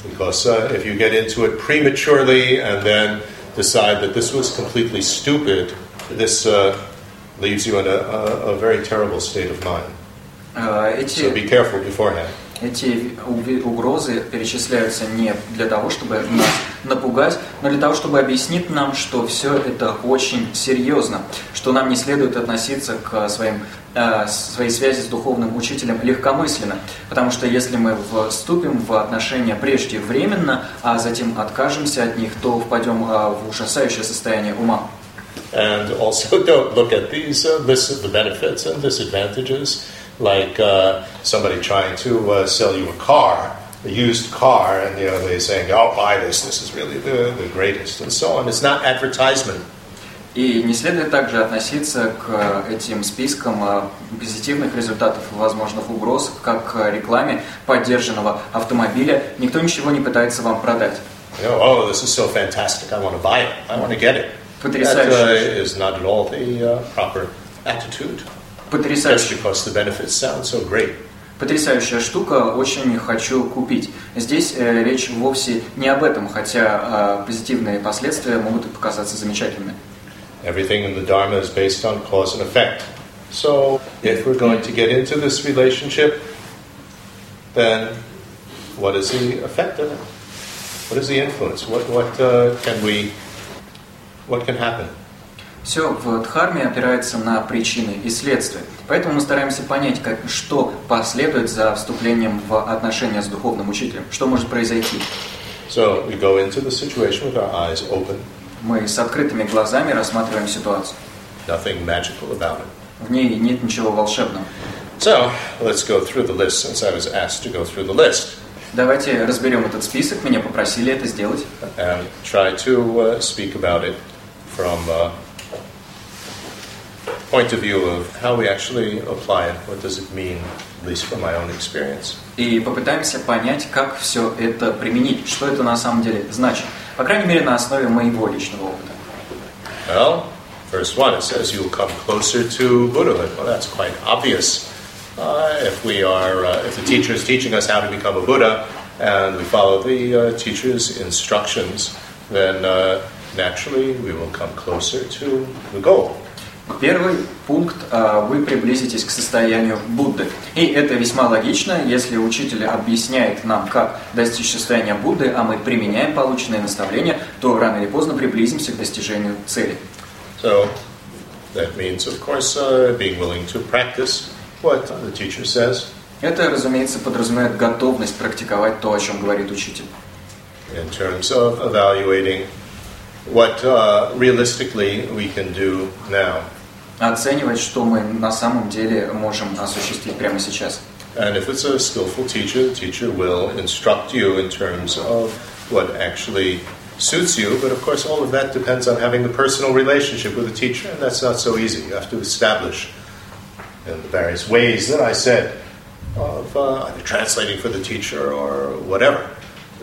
because uh, if you get into it prematurely and then decide that this was completely stupid, this uh, leaves you in a, a, a, very terrible state of mind. Uh, so be careful beforehand. Эти угрозы перечисляются не для того, чтобы нас напугать, но для того, чтобы объяснить нам, что все это очень серьезно, что нам не следует относиться к своим э, своей связи с духовным учителем легкомысленно. Потому что если мы вступим в отношения преждевременно, а затем откажемся от них, то впадем э, в ужасающее состояние ума. And also don't look at these uh, benefits and disadvantages like uh, somebody trying to uh, sell you a car, a used car, and you know they're saying, "Oh, buy this. This is really the, the greatest," and so on. It's not advertisement. И не следует также относиться к этим спискам позитивных результатов и возможных угроз, как к рекламе поддержанного автомобиля. Никто ничего не пытается вам продать. You know, oh, this is so fantastic! I want to buy it. I want to get it. That uh, is not at all the uh, proper attitude. Потрясающе. because the benefits sound so great. Потрясающая штука, очень хочу купить. Здесь э, речь вовсе не об этом, хотя э, позитивные последствия могут показаться замечательными. Everything in the Dharma is based on cause and effect. So, if we're going to get into this relationship, then what is the effect of it? What is the influence? What, what uh, can we, what can happen? Все в Дхарме опирается на причины и следствия. Поэтому мы стараемся понять, как, что последует за вступлением в отношения с духовным учителем, что может произойти. So we go into the situation with our eyes open. Мы с открытыми глазами рассматриваем ситуацию. Nothing magical about it. В ней нет ничего волшебного. So let's go through the list since I was asked to go through the list. Давайте разберем этот список. Меня попросили это сделать. And try to uh, speak about it from uh, point of view of how we actually apply it. What does it mean, at least from my own experience? И попытаемся понять, как все это применить, что это на самом деле значит. По крайней мере, на основе моего личного опыта. Well, verse 1, it says you'll come closer to Buddhahood. Well, that's quite obvious. Uh, if we are, uh, if the teacher is teaching us how to become a Buddha, and we follow the uh, teacher's instructions, then uh, naturally we will come closer to the goal. Первый пункт – вы приблизитесь к состоянию Будды. И это весьма логично, если учитель объясняет нам, как достичь состояния Будды, а мы применяем полученные наставления, то рано или поздно приблизимся к достижению цели. So, that means, of course, uh, being willing to practice what the teacher says. Это, разумеется, подразумевает готовность практиковать то, о чем говорит учитель. In terms of evaluating what uh, realistically we can do now. Оценивать, что мы на самом деле можем осуществить прямо сейчас. And if it's a skillful teacher, the teacher will instruct you in terms of what actually suits you. But of course, all of that depends on having the personal relationship with the teacher, and that's not so easy. You have to establish in the various ways that I said of uh, either translating for the teacher or whatever,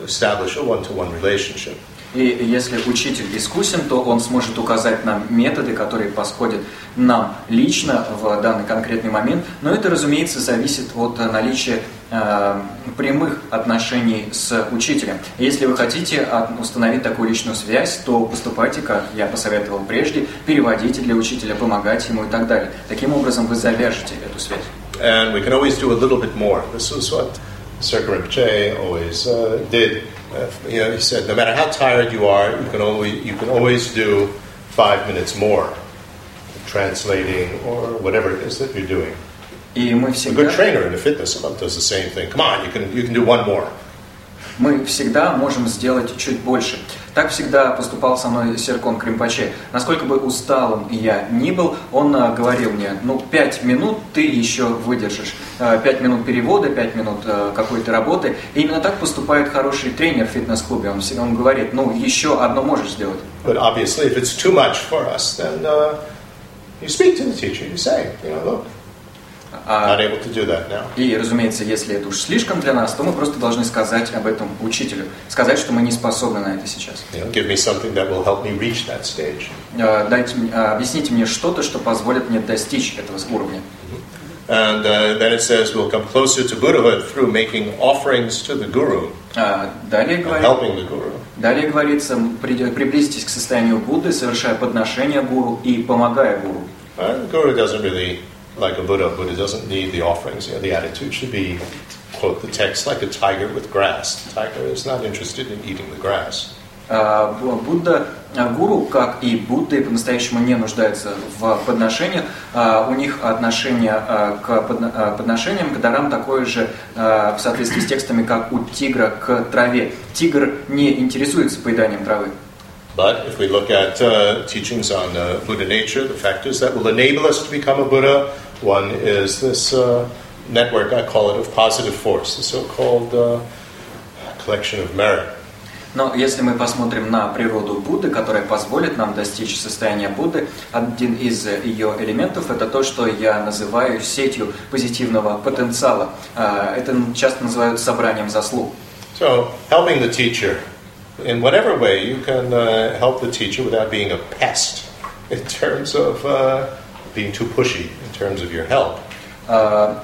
establish a one-to-one relationship. И если учитель искусен, то он сможет указать нам методы, которые подходят нам лично в данный конкретный момент. Но это, разумеется, зависит от наличия э, прямых отношений с учителем. Если вы хотите установить такую личную связь, то поступайте, как я посоветовал прежде, переводите для учителя, помогать ему и так далее. Таким образом вы завяжете эту связь. And we can always do a little bit more. This is what Sir Rinpoche always uh, did. Uh, you know, he said, no matter how tired you are, you can always you can always do five minutes more, translating or whatever it is that you're doing. И мы всегда... A good trainer in the fitness club does the same thing. Come on, you can you can do one more. мы всегда можем сделать чуть больше. Так всегда поступал со мной Серкон Кримпаче. Насколько бы усталым я ни был, он а, говорил мне, ну, пять минут ты еще выдержишь. А, пять минут перевода, пять минут а, какой-то работы. И именно так поступает хороший тренер в фитнес-клубе. Он, он говорит, ну, еще одно можешь сделать. But obviously, if it's too much for us, then uh, you speak to the teacher, you say, you know, look, Not able to do that now. И, разумеется, если это уж слишком для нас, то мы просто должны сказать об этом учителю. Сказать, что мы не способны на это сейчас. You know, give me something that will help me reach that stage. Дайте, объясните мне что-то, что позволит мне достичь этого уровня. And uh, then it says we'll come closer to Buddhahood through making offerings to the Guru. Далее, говорит, helping the Guru. далее говорится, приблизитесь к состоянию Будды, совершая подношения Гуру и помогая Гуру. Uh, the Guru doesn't really like a Buddha, Buddha doesn't need the offerings. You know, the attitude should be quote the text, like a tiger with grass. The tiger is not interested in eating the grass. А, Будда, а, гуру, как и Будды, по-настоящему не нуждаются в подношениях. А, У них отношение а, к подно- а, подношениям, к дарам такое же а, в соответствии с текстами, как у тигра к траве. Тигр не интересуется поеданием травы. But if we look at uh, teachings on uh, Buddha nature, the factors that will enable us to become a Buddha, one is this uh, network, I call it, of positive force, the so called uh, collection of merit. Но если мы посмотрим на природу Будды, которая позволит нам достичь состояния Будды, один из ее элементов это то, что я называю сетью позитивного потенциала. А, Это часто называют собранием заслуг. So, helping the teacher in whatever way you can uh, help the teacher without being a pest in terms of uh, being too pushy terms of your help. а,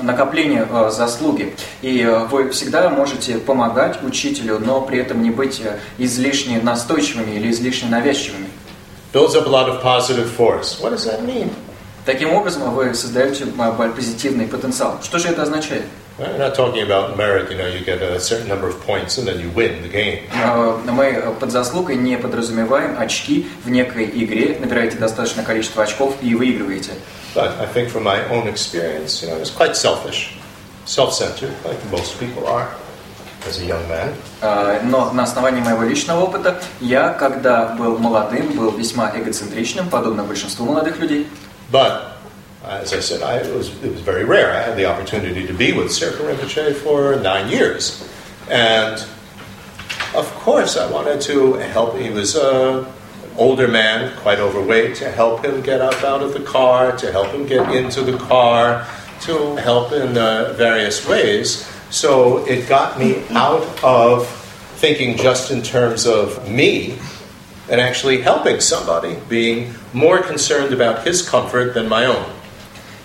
накопление а, заслуги. И вы всегда можете помогать учителю, но при этом не быть излишне настойчивыми или излишне навязчивыми. Builds up a lot of positive force. What does that mean? Таким образом, вы создаете позитивный потенциал. Что же это означает? We're not talking about merit, you know, you get a certain number of points and then you win the game. Мы под заслугой не подразумеваем очки в некой игре, набираете достаточное количество очков и выигрываете. But I think from my own experience, you know, it's quite selfish, self-centered, like most people are as a young man. А, Но на основании моего личного опыта, я, когда был молодым, был весьма эгоцентричным, подобно большинству молодых людей. But as I said, I, it, was, it was very rare. I had the opportunity to be with Serpa Rinpoche for nine years. And of course, I wanted to help. He was uh, an older man, quite overweight, to help him get up out of the car, to help him get into the car, to help in uh, various ways. So it got me out of thinking just in terms of me and actually helping somebody, being more concerned about his comfort than my own.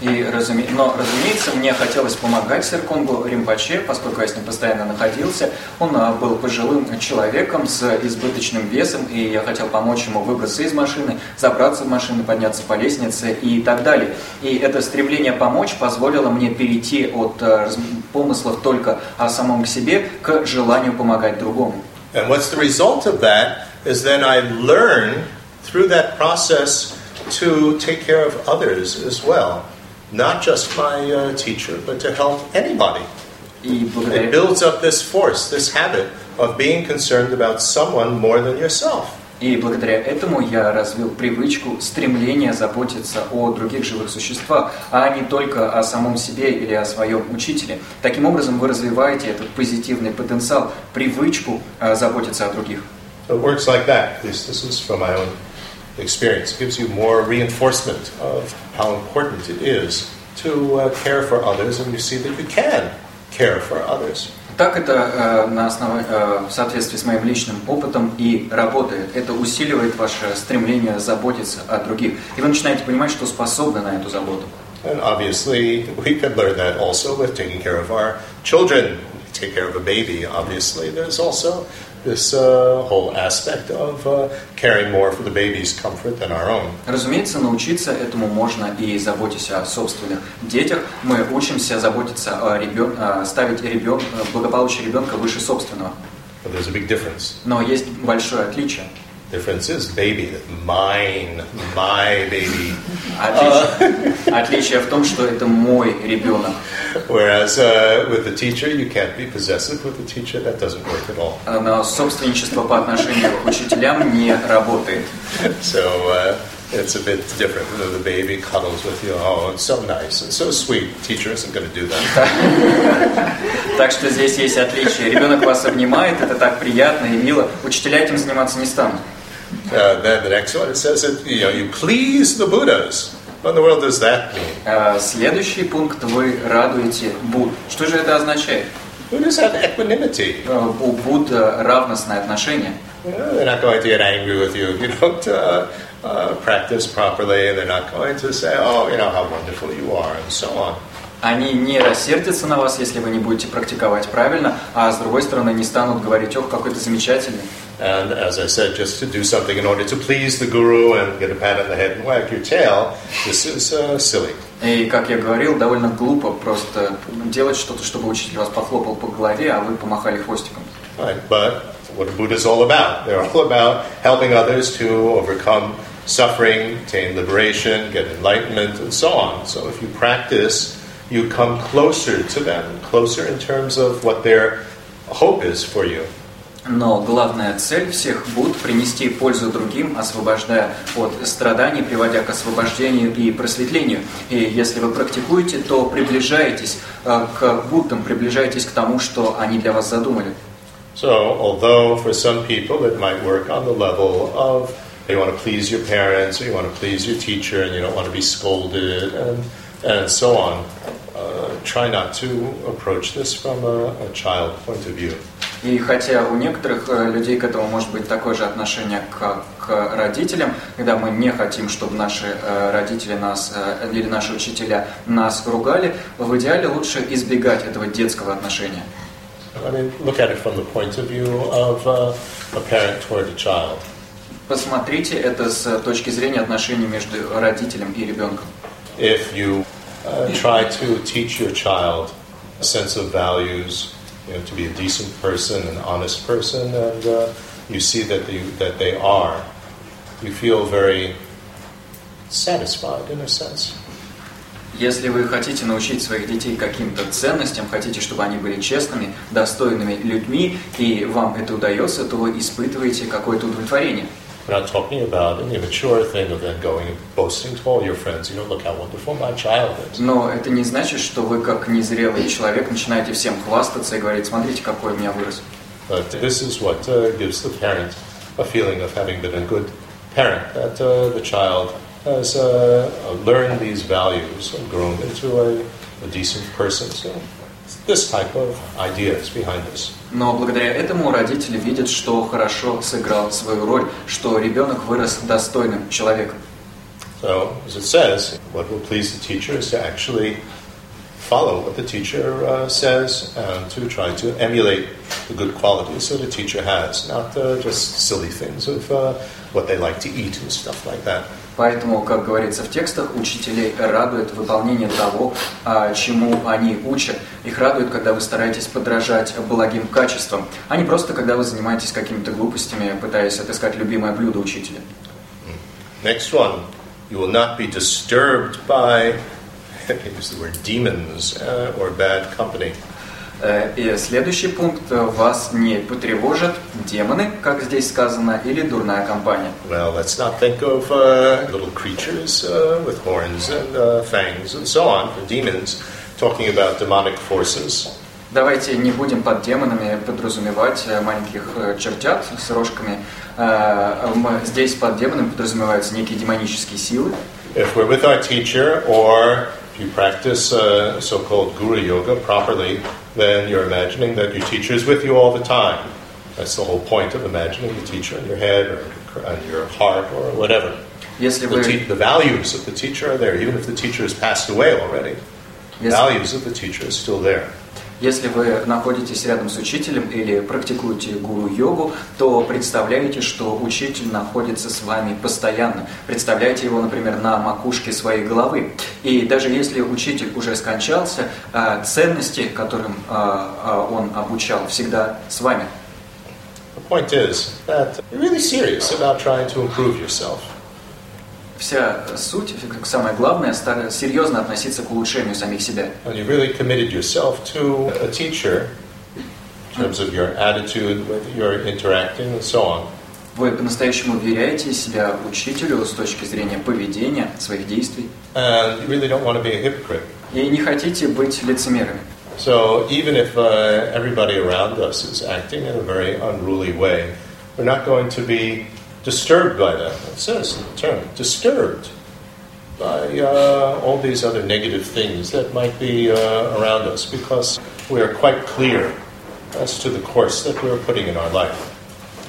И, разуме- Но, разумеется, мне хотелось помогать Серконгу Римпаче, поскольку я с ним постоянно находился. Он а, был пожилым человеком с избыточным весом, и я хотел помочь ему выбраться из машины, забраться в машину, подняться по лестнице и так далее. И это стремление помочь позволило мне перейти от а, помыслов только о самом себе к желанию помогать другому. And what's the result of that is then I learn through that process to take care of others as well. Not just my uh, teacher, but to help anybody. It builds up this force, this habit of being concerned about someone more than yourself. И благодаря этому я развил привычку, стремление заботиться о других живых существах, а не только о самом себе или о своем учителе. Таким образом, вы развиваете этот позитивный потенциал, привычку э, заботиться о других. It works like that. At least this is from my own experience. It gives you more reinforcement of how important it is to uh, care for others, and you see that you can care for others. Так это э, на основе, э, в соответствии с моим личным опытом и работает. Это усиливает ваше стремление заботиться о других. И вы начинаете понимать, что способны на эту заботу. And obviously, we can learn that also with taking care of our children. Take care of a baby, obviously. There's also this uh, whole aspect of uh, caring more for the baby's comfort than our own. Разумеется, научиться этому можно и заботясь о собственных детях. Мы учимся заботиться о ребенке, ставить ребен... благополучие ребенка выше собственного. But there's a big difference. Но есть большое отличие. Difference is baby, mine, my baby. Отличие, отличие в том, что это мой ребенок. Whereas uh, with the teacher, you can't be possessive with the teacher. That doesn't work at all. Но собственничество по отношению к учителям не работает. So uh, it's a bit different. You know, The baby cuddles with you. Oh, it's so nice. It's so sweet. Teacher isn't going to do that. Так что здесь есть отличие. Ребенок вас обнимает, это так приятно и мило. Учителя этим заниматься не станут. Uh, then the next one, it says that you know you please the Buddhas. What in the world does that mean? А, Следующий пункт вы радуете Буд. Что же это означает? Buddhas have equanimity. А, У Буд равностное отношение. You know, they're not going to get angry with you if you don't uh, uh, practice properly, they're not going to say, "Oh, you know how wonderful you are," and so on. Они не рассердятся на вас, если вы не будете практиковать правильно, а с другой стороны не станут говорить, ох, какой ты замечательный. And as I said, just to do something in order to please the guru and get a pat on the head and wag your tail, this is uh, silly. И, как я говорил, довольно глупо просто делать что-то, чтобы учитель вас похлопал по голове, а вы помахали хвостиком. Right, but what Buddha is all about. They're all about helping others to overcome suffering, attain liberation, get enlightenment, and so on. So if you practice, you come closer to them, closer in terms of what their hope is for you. Но главная цель всех будет принести пользу другим, освобождая от страданий, приводя к освобождению и просветлению. И если вы практикуете, то приближаетесь э, к Буддам, приближаетесь к тому, что они для вас задумали. So, although for some people it might work on the level of you want to please your parents or you want to please your teacher and you don't want to be scolded and, and so on, uh, try not to approach this from a, a child point of view. И хотя у некоторых э, людей к этому может быть такое же отношение к, к родителям, когда мы не хотим, чтобы наши э, родители нас э, или наши учителя нас ругали, в идеале лучше избегать этого детского отношения. I mean, look at it from the point of view of uh, a parent toward a child. Посмотрите это с точки зрения отношений между родителем и ребенком. If you uh, try to teach your child a sense of values, you know, to be a decent person, an honest person, and uh, you see that they, that they are, you feel very satisfied in a sense. Если вы хотите научить своих детей каким-то ценностям, хотите, чтобы они были честными, достойными людьми, и вам это удается, то вы испытываете какое-то удовлетворение. We're not talking about an immature thing of then going and boasting to all your friends, you know, look how wonderful my child is. Но это не значит, что вы как незрелый человек начинаете всем хвастаться и говорить, смотрите, какой у меня вырос. But this is what uh, gives the parent a feeling of having been a good parent, that uh, the child has uh, learned these values and grown into a, a decent person. So this type of idea is behind this. Но благодаря этому родители видят, что хорошо сыграл свою роль, что ребенок вырос достойным человеком. So, as it says, what will please the teacher is to actually follow what the teacher uh, says and to try to emulate the good qualities that a teacher has, not uh, just silly things of uh, what they like to eat and stuff like that. Поэтому, как говорится в текстах, учителей радует выполнение того, а, чему они учат. Их радует, когда вы стараетесь подражать благим качествам, а не просто, когда вы занимаетесь какими-то глупостями, пытаясь отыскать любимое блюдо учителя. Next one. You will not be disturbed by, use the word, demons uh, or bad company. Э, и следующий пункт. Вас не потревожат демоны, как здесь сказано, или дурная компания. Well, let's not think of uh, little creatures uh, with horns and uh, fangs and so on, demons, talking about demonic forces. Давайте не будем под демонами подразумевать маленьких чертят с рожками. Здесь под демонами подразумеваются некие демонические силы. If we're with our teacher or If you practice uh, so called guru yoga properly, then you're imagining that your teacher is with you all the time. That's the whole point of imagining the teacher in your head or on your heart or whatever. Yes, the, te- the values of the teacher are there, even if the teacher has passed away already. The yes, values of the teacher is still there. Если вы находитесь рядом с учителем или практикуете гуру-йогу, то представляете, что учитель находится с вами постоянно. Представляете его, например, на макушке своей головы. И даже если учитель уже скончался, а, ценности, которым а, а, он обучал, всегда с вами. The point is that you're really serious about trying to improve yourself. Вся суть, самое главное, серьезно относиться к улучшению самих себя. And you really committed yourself to a teacher in terms of your attitude, with your interacting, and so on. Вы по-настоящему доверяете себя учителю с точки зрения поведения, своих действий. And you really don't want to be a hypocrite. И не хотите быть лицемерами. So even if uh, everybody around us is acting in a very unruly way, we're not going to be disturbed by that. It says the term, disturbed by uh, all these other negative things that might be uh, around us because we are quite clear as to the course that we're putting in our life.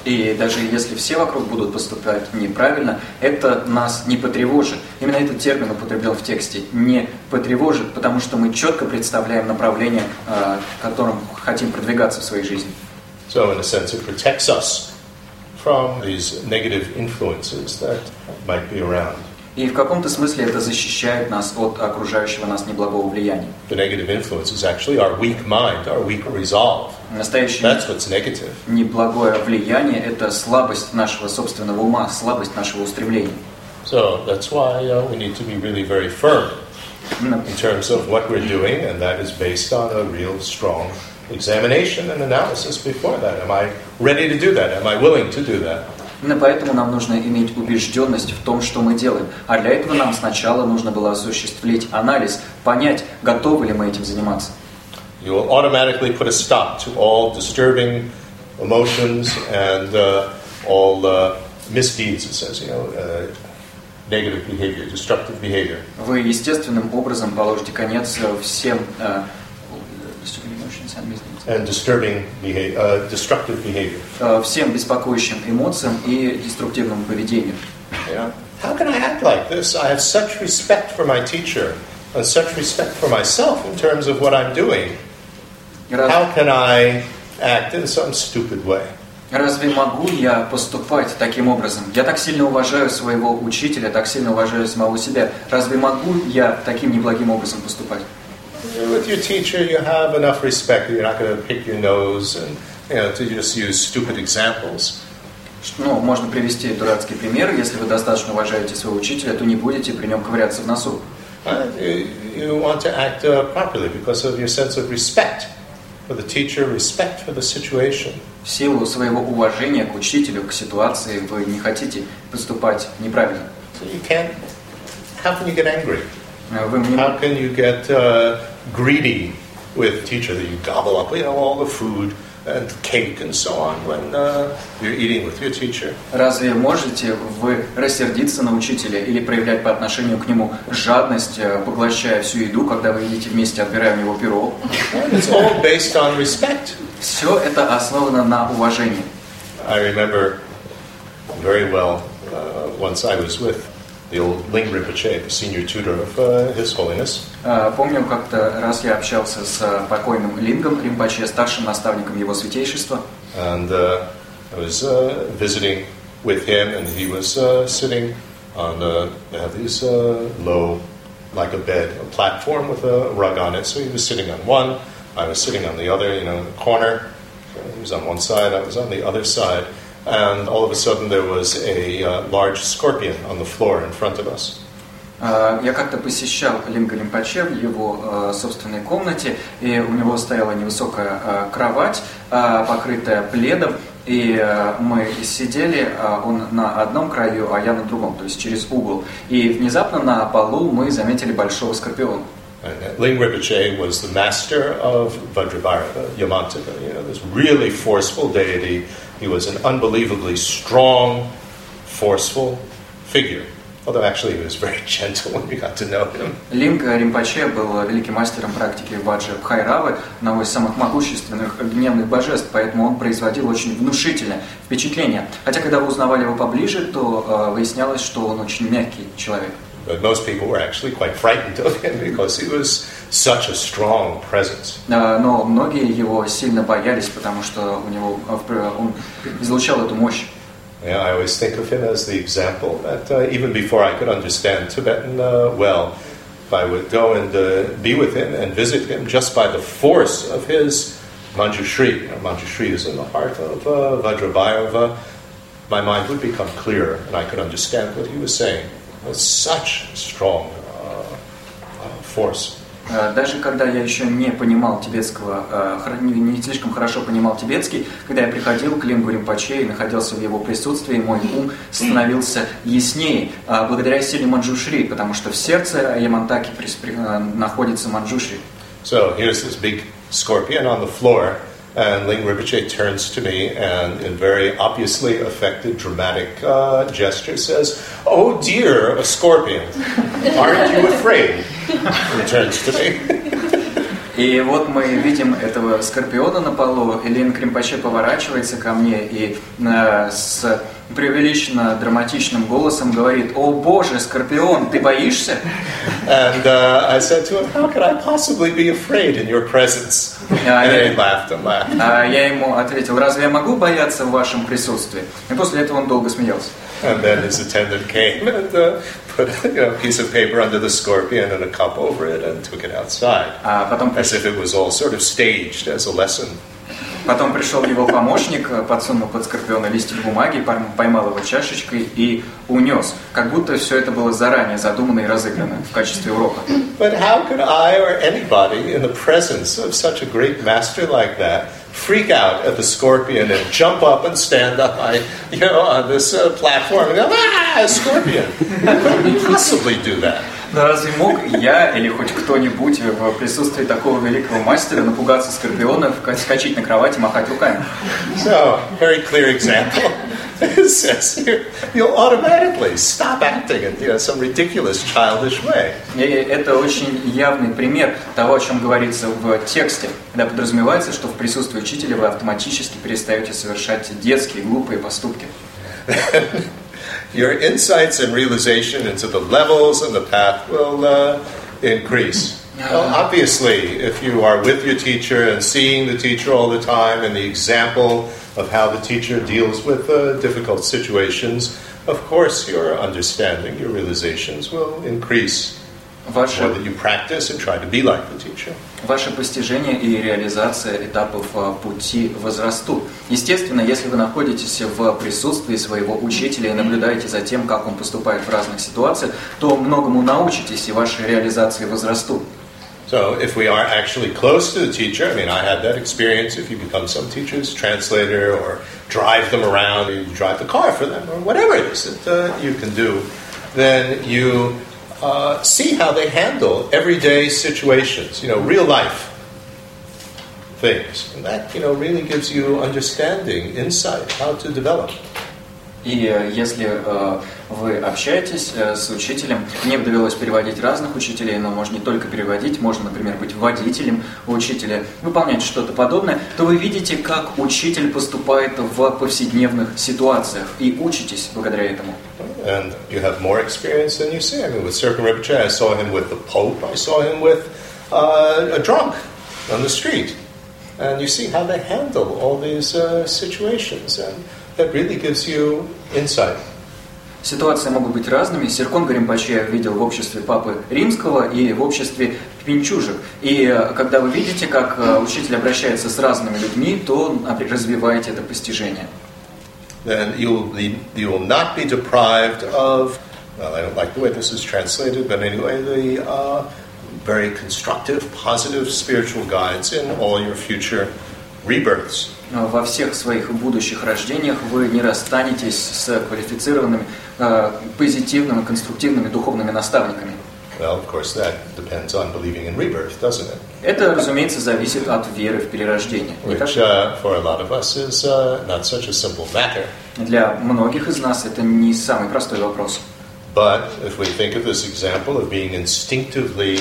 И даже если все вокруг будут поступать неправильно, это нас не потревожит. Именно этот термин употреблен в тексте. Не потревожит, потому что мы четко представляем направление, э, которым хотим продвигаться в своей жизни. So, in a sense, it protects us from these negative influences that might be around. И в каком-то смысле это защищает нас от окружающего нас неблагого влияния. The negative influence is actually our weak mind, our weak resolve. Настоящее That's what's negative. неблагое влияние – это слабость нашего собственного ума, слабость нашего устремления. So that's why uh, we need to be really very firm Именно in terms of what we're doing, and that is based on a real strong examination and analysis before that. Am I ready to do that? Am I willing to do that? Именно поэтому нам нужно иметь убежденность в том, что мы делаем. А для этого нам сначала нужно было осуществить анализ, понять, готовы ли мы этим заниматься. You will automatically put a stop to all disturbing emotions and uh, all uh, misdeeds, it says, you know, uh, negative behavior, destructive behavior. Вы естественным образом положите конец э, всем э, and disturbing behavior, uh, destructive behavior. э, всем беспокоящим эмоциям и деструктивному поведению. Yeah. How can I act like this? I have such respect for my teacher and such respect for myself in terms of what I'm doing. How can I act in some stupid way? Разве могу я поступать таким образом? Я так сильно уважаю своего учителя, так сильно уважаю самого себя. Разве могу я таким неблагим образом поступать? With your teacher, you have enough respect that you're not going to pick your nose and you know to just use stupid examples. Ну, можно привести дурацкий пример. Если вы достаточно уважаете своего учителя, то не будете при нем ковыряться в носу. Uh, You, want to act uh, properly because of your sense of respect for the teacher, respect for the situation. В силу своего уважения к учителю, к ситуации, вы не хотите поступать неправильно. So you can't. How can you get angry? Э, Вы не- How can you get uh, greedy with teacher that you gobble up, you know, all the food and cake and so on when uh, you're eating with your teacher? Разве можете вы рассердиться на учителя или проявлять по отношению к нему жадность, э, поглощая всю еду, когда вы едите вместе, отбирая у него пирог? It's all based on respect. Все это основано на уважении. I remember very well uh, once I was with Ling Rinpoche, the senior tutor of uh, His Holiness, Э, Помню, как-то раз я общался с э, покойным Лингом Римпаче, старшим наставником его святейшества. and uh, I was uh, visiting with him, and he was uh, sitting on uh, they have these uh, low, like a bed, a platform with a rug on it. So he was sitting on one, I was sitting on the other, you know, in the corner. He was on one side, I was on the other side, And all of a sudden there was a uh, large scorpion on the floor in front of us. Э, Я как-то посещал Линга Лимпаче в его э, собственной комнате, и у него стояла невысокая э, кровать, э, покрытая пледом, и э, мы сидели, э, он на одном краю, а я на другом, то есть через угол. И внезапно на полу мы заметили большого скорпиона. And uh, Ling Rinpoche was the master of Vajrabharata, Yamantaka, you know, this really forceful deity. He was an unbelievably strong, forceful figure. Although actually he was very gentle when we got to know him. Линг Римпаче был великим мастером практики Ваджа Бхайравы, одного из самых могущественных гневных божеств, поэтому он производил очень внушительное впечатление. Хотя, когда вы узнавали его поближе, то э, выяснялось, что он очень мягкий человек. But most people were actually quite frightened of him because he was such a strong presence. Э, но многие его сильно боялись, потому что у него, э, в пр- он излучал эту мощь. Yeah, I always think of him as the example that uh, even before I could understand Tibetan uh, well, if I would go and uh, be with him and visit him just by the force of his Manjushri, you know, Manjushri is in the heart of uh, Vajrabhayava, my mind would become clearer and I could understand what he was saying. Such strong uh, uh, force. Э, Даже когда я еще не понимал тибетского, э, не, слишком хорошо понимал тибетский, когда я приходил к Лингу Римпаче и находился в его присутствии, мой ум становился яснее, э, благодаря силе Манджушри, потому что в сердце Ямантаки находится Манджушри. So here's this big scorpion on the floor, and Ling Rinpoche turns to me and, in very obviously affected, dramatic uh, gesture, says, "Oh dear, a scorpion! Aren't you afraid?" He turns to me. И вот мы видим этого скорпиона на полу, Элин Кримпаче поворачивается ко мне и э, с преувеличенно драматичным голосом говорит, «О боже, Скорпион, ты боишься?» And uh, I said to him, how could I possibly be afraid in your presence? And he laughed and laughed. А я ему ответил, «Разве я могу бояться в вашем присутствии?» И после этого он долго смеялся. And then his attendant came and uh, put you know, a piece of paper under the scorpion and a cup over it and took it outside. А потом As if it was all sort of staged as a lesson. Потом пришел его помощник, подсунул под скорпиона листик бумаги, пойм- поймал его чашечкой и унес. Как будто все это было заранее задумано и разыграно в качестве урока. But how could I or anybody in the presence of such a great master like that freak out at the scorpion and jump up and stand up I, you know, on this uh, platform and go, ah, a scorpion? I couldn't possibly do that. Но разве мог я или хоть кто-нибудь в присутствии такого великого мастера напугаться скорпиона, вка- вскочить на кровать и махать руками? So, very clear example. Says you'll automatically stop acting in you know, some ridiculous, childish way. И это очень явный пример того, о чем говорится в тексте, когда подразумевается, что в присутствии учителя вы автоматически перестаете совершать детские глупые поступки. Your insights and realization into the levels and the path will uh, increase. Well, obviously, if you are with your teacher and seeing the teacher all the time and the example of how the teacher deals with uh, difficult situations, of course your understanding, your realizations will increase. Ваше More that you practice and try to be like the teacher. Ваше постижение и реализация этапов а, пути возрастут. Естественно, если вы находитесь в присутствии своего учителя и наблюдаете за тем, как он поступает в разных ситуациях, то многому научитесь, и ваши реализации возрастут. So, if we are actually close to the teacher, I mean, I had that experience. If you become some teacher's translator or drive them around, or you drive the car for them, or whatever it is that uh, you can do, then you uh, see how they handle everyday situations, you know, real life things. And that, you know, really gives you understanding, insight, how to develop. И э, если э, вы общаетесь э, с учителем, мне довелось переводить разных учителей, но можно не только переводить, можно, например, быть водителем у учителя, выполнять что-то подобное, то вы видите, как учитель поступает в повседневных ситуациях и учитесь благодаря этому. And you have more experience than you see. I mean, with Circle Rinpoche, I saw him with the Pope, I saw him with uh, a drunk on the street. And you see how they handle all these uh, situations. And that really gives you insight. Ситуации могут быть разными. Серкон Гаримпаче видел в обществе Папы Римского и в обществе пинчужек. И э, когда вы видите, как э, учитель обращается с разными людьми, то например, развиваете это постижение. Then you will, be, you will not be deprived of, well, I don't like the way this is translated, but anyway, the uh, very constructive, positive spiritual guides in all your future rebirths. Но Во всех своих будущих рождениях вы не расстанетесь с квалифицированными, э, позитивными, конструктивными духовными наставниками. Well, of course, that depends on believing in rebirth, doesn't it? Это, разумеется, зависит от веры в перерождение. Which uh, for a lot of us is uh, not such a simple matter. Для многих из нас это не самый простой вопрос. But if we think of this example of being instinctively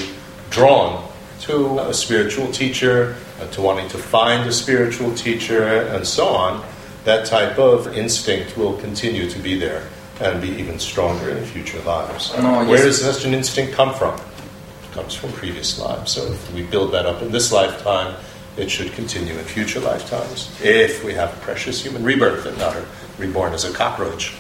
drawn to a spiritual teacher, Uh, to wanting to find a spiritual teacher, and so on, that type of instinct will continue to be there and be even stronger in future lives. Oh, no, Where yes. does such an instinct come from? It comes from previous lives. So if we build that up in this lifetime, it should continue in future lifetimes. If we have a precious human rebirth and not are reborn as a cockroach.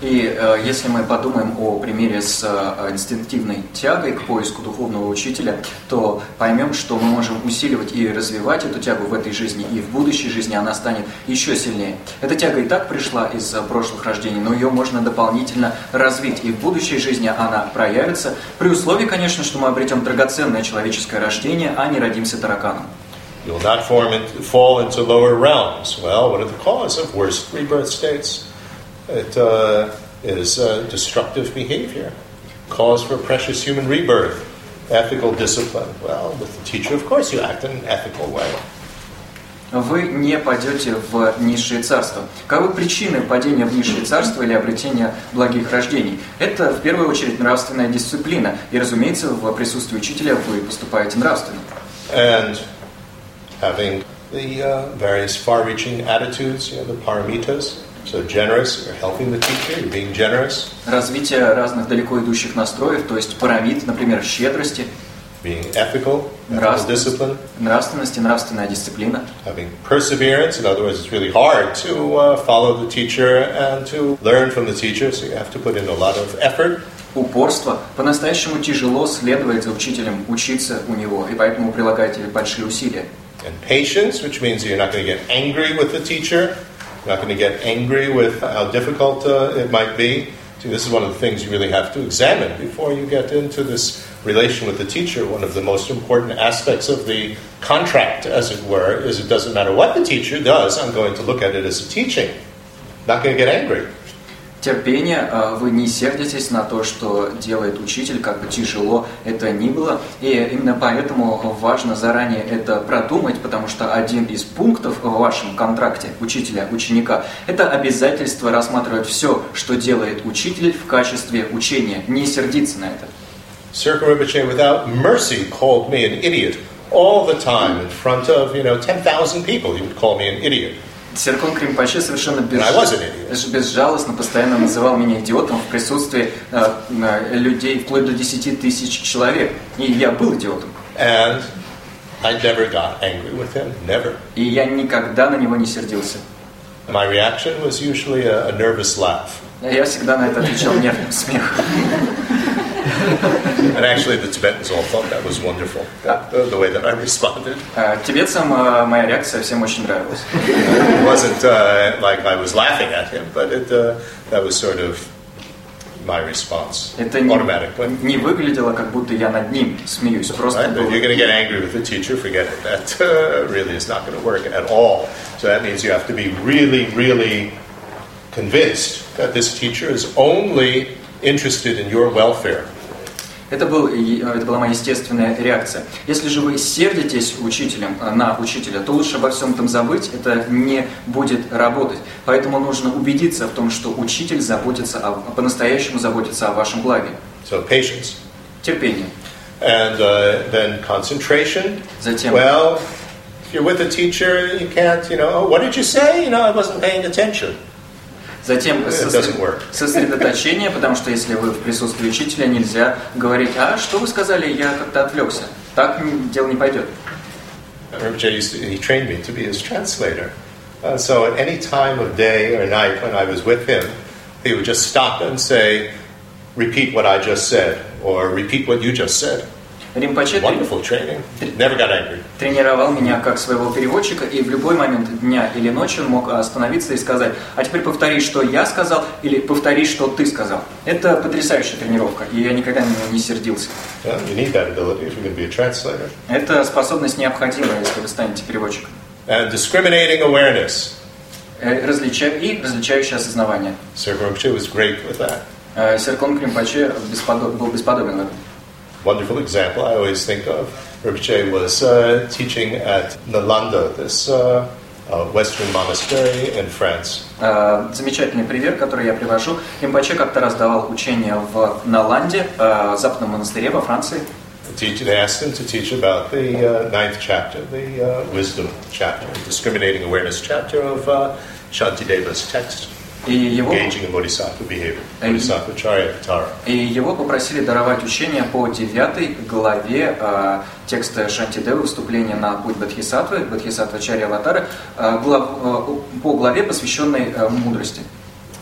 И э, если мы подумаем о примере с э, инстинктивной тягой к поиску духовного учителя, то поймем, что мы можем усиливать и развивать эту тягу в этой жизни, и в будущей жизни она станет еще сильнее. Эта тяга и так пришла из э, прошлых рождений, но ее можно дополнительно развить, и в будущей жизни она проявится, при условии, конечно, что мы обретем драгоценное человеческое рождение, а не родимся тараканом. You will not form in, fall into lower realms. Well, what are the cause of worst rebirth states? It uh, is uh, destructive behavior, cause for precious human rebirth, ethical discipline. Well, with the teacher, of course, you act in an ethical way. вы не пойдете в низшее царство. Каковы причины падения в низшее царство или обретения благих рождений? Это в первую очередь нравственная дисциплина. И, разумеется, в присутствии учителя вы поступаете нравственно. and having the uh, various far-reaching attitudes, you know, the paramitas. So generous, you're helping the teacher, you're being generous. Развитие разных далеко идущих настроев, то есть парамид, например, щедрости, being ethical, ethical Нравственность. discipline, нравственности, нравственная дисциплина, having perseverance. In other words, it's really hard to uh, follow the teacher and to learn from the teacher, so you have to put in a lot of effort. упорство. По-настоящему тяжело следовать за учителем, учиться у него, и поэтому прилагайте большие усилия. And patience, which means you're not going to get angry with the teacher, you're not going to get angry with how difficult uh, it might be. See, this is one of the things you really have to examine before you get into this relation with the teacher. One of the most important aspects of the contract, as it were, is it doesn't matter what the teacher does, I'm going to look at it as a teaching. Not going to get angry. Терпение, э, вы не сердитесь на то, что делает учитель, как бы тяжело это ни было. И именно поэтому важно заранее это продумать, потому что один из пунктов в вашем контракте учителя-ученика – это обязательство рассматривать все, что делает учитель в качестве учения, не сердиться на это. Circle without mercy, called me an idiot all the time in front of, you know, 10,000 people. He would call me an idiot. Серкон Кримпаче совершенно без- And I was an idiot. без- безжалостно постоянно называл меня идиотом в присутствии э, людей вплоть до 10 тысяч человек. И я был идиотом. And I never got angry with him, never. И я никогда на него не сердился. My reaction was usually a, a nervous laugh. Я всегда на это отвечал нервным смехом. And actually, the Tibetans all thought that was wonderful, that, the, the way that I responded. А Тибетцам э, моя реакция всем очень нравилась. It wasn't uh, like I was laughing at him, but it, uh, that was sort of my response Это не, automatically. не выглядело, как будто я над ним смеюсь. Просто Right? If было- you're going to get angry with the teacher, forget it. That uh, really is not going to work at all. So that means you have to be really, really convinced that this teacher is only interested in your welfare. Это, был, и- это была моя естественная реакция. Если же вы сердитесь учителем, э, на учителя, то лучше обо всем этом забыть, это не будет работать. Поэтому нужно убедиться в том, что учитель заботится, о, по-настоящему заботится о вашем благе. So patience. Терпение. And uh, then concentration. Затем Well, if you're with a teacher, you can't, you know, oh, what did you say? You know, I wasn't paying attention. Затем work. сосредоточение, потому что если вы в присутствии учителя, нельзя говорить, а что вы сказали, я как-то отвлекся. Так дело не пойдет. Rinpoche used to, he trained me to be his translator. Uh, so at any time of day or night when I was with him, he would just stop and say, repeat what I just said, or repeat what you just said. Римпаче тренировал меня как своего переводчика, и в любой момент дня или ночи он мог остановиться и сказать, а теперь повтори, что я сказал, или повтори, что ты сказал. Это потрясающая тренировка, и я никогда на него не сердился. Эта способность необходима, если вы станете переводчиком. And discriminating awareness. Э, различа- И различающее осознавание. Серкон Кримпаче бесподо- был бесподобен в этом. Wonderful example I always think of. Rinpoche was uh, teaching at Nalanda, this uh, uh, Western monastery in France. Э, Замечательный пример, который я привожу. Римпаче как-то раз давал учение в Наланде, э, западном монастыре во Франции. The teacher, they asked him to teach about the uh, ninth chapter, the uh, wisdom chapter, discriminating awareness chapter of uh, Shantideva's text, И его, и его попросили даровать учение по девятой главе э, текста Шантидевы, вступления на путь Бодхисаттвы, Бодхисаттва Чарья Аватары, э, глав- э, по главе, посвященной э, мудрости.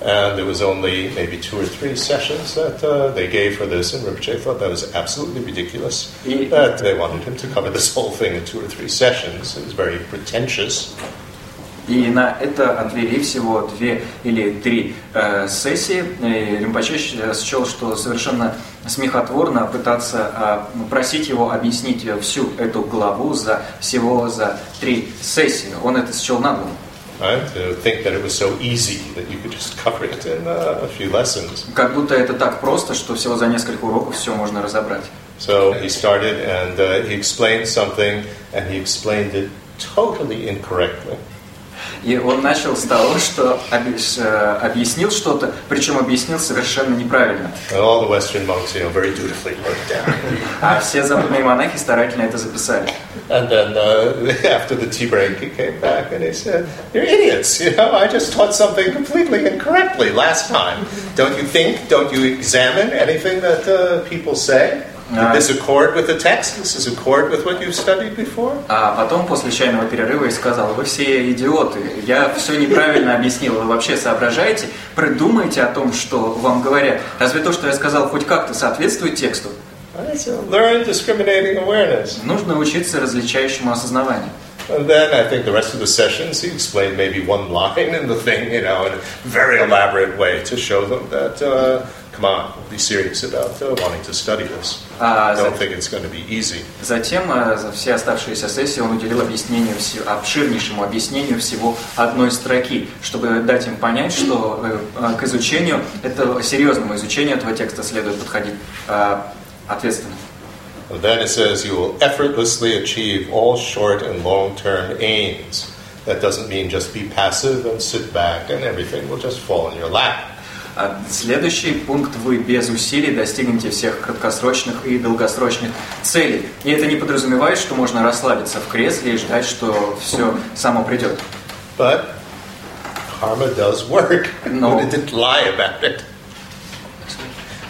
And there was only maybe two or three sessions that uh, they gave for this, and Rinpoche thought that was absolutely ridiculous. That they wanted him to cover this whole thing in two or three sessions. It was very pretentious. И на это отвели всего две или три э, сессии. И Римпаче щ- счел, что совершенно смехотворно пытаться э, просить его объяснить всю эту главу за всего за три сессии. Он это счел наглым. Uh. Как будто это так просто, что всего за несколько уроков все можно разобрать. So he started and uh, he explained something, and he explained it totally incorrectly. И он начал с того, что э, объяснил что-то, причем объяснил совершенно неправильно. all the Western monks, you know, very dutifully wrote it down. А все западные монахи старательно это записали. And then uh, after the tea break, he came back and he said, "You're idiots. You know, I just taught something completely incorrectly last time. Don't you think? Don't you examine anything that uh, people say?" Did this accord with the text? This is accord with what you've studied before? А потом, после чайного перерыва, я сказал, вы все идиоты, я все неправильно объяснил, вы вообще соображаете, придумайте о том, что вам говорят. Разве то, что я сказал, хоть как-то соответствует тексту? Learn discriminating awareness. Нужно учиться различающему осознаванию. And then I think the rest of the sessions, he explained maybe one line in the thing, you know, in a very elaborate way to show them that uh, on, be serious about uh, wanting to study this. А, Don't think it's going to be easy. Затем э, за все оставшиеся сессии он уделил объяснению, обширнейшему объяснению всего одной строки, чтобы дать им понять, что э, э, к изучению, это серьезному изучению этого текста следует подходить ответственно. And then it says you will effortlessly achieve all short and long-term aims. That doesn't mean just be passive and sit back and everything will just fall in your lap. Следующий пункт – вы без усилий достигнете всех краткосрочных и долгосрочных целей. И это не подразумевает, что можно расслабиться в кресле и ждать, что все само придет. But karma does work. No. But it didn't lie about it.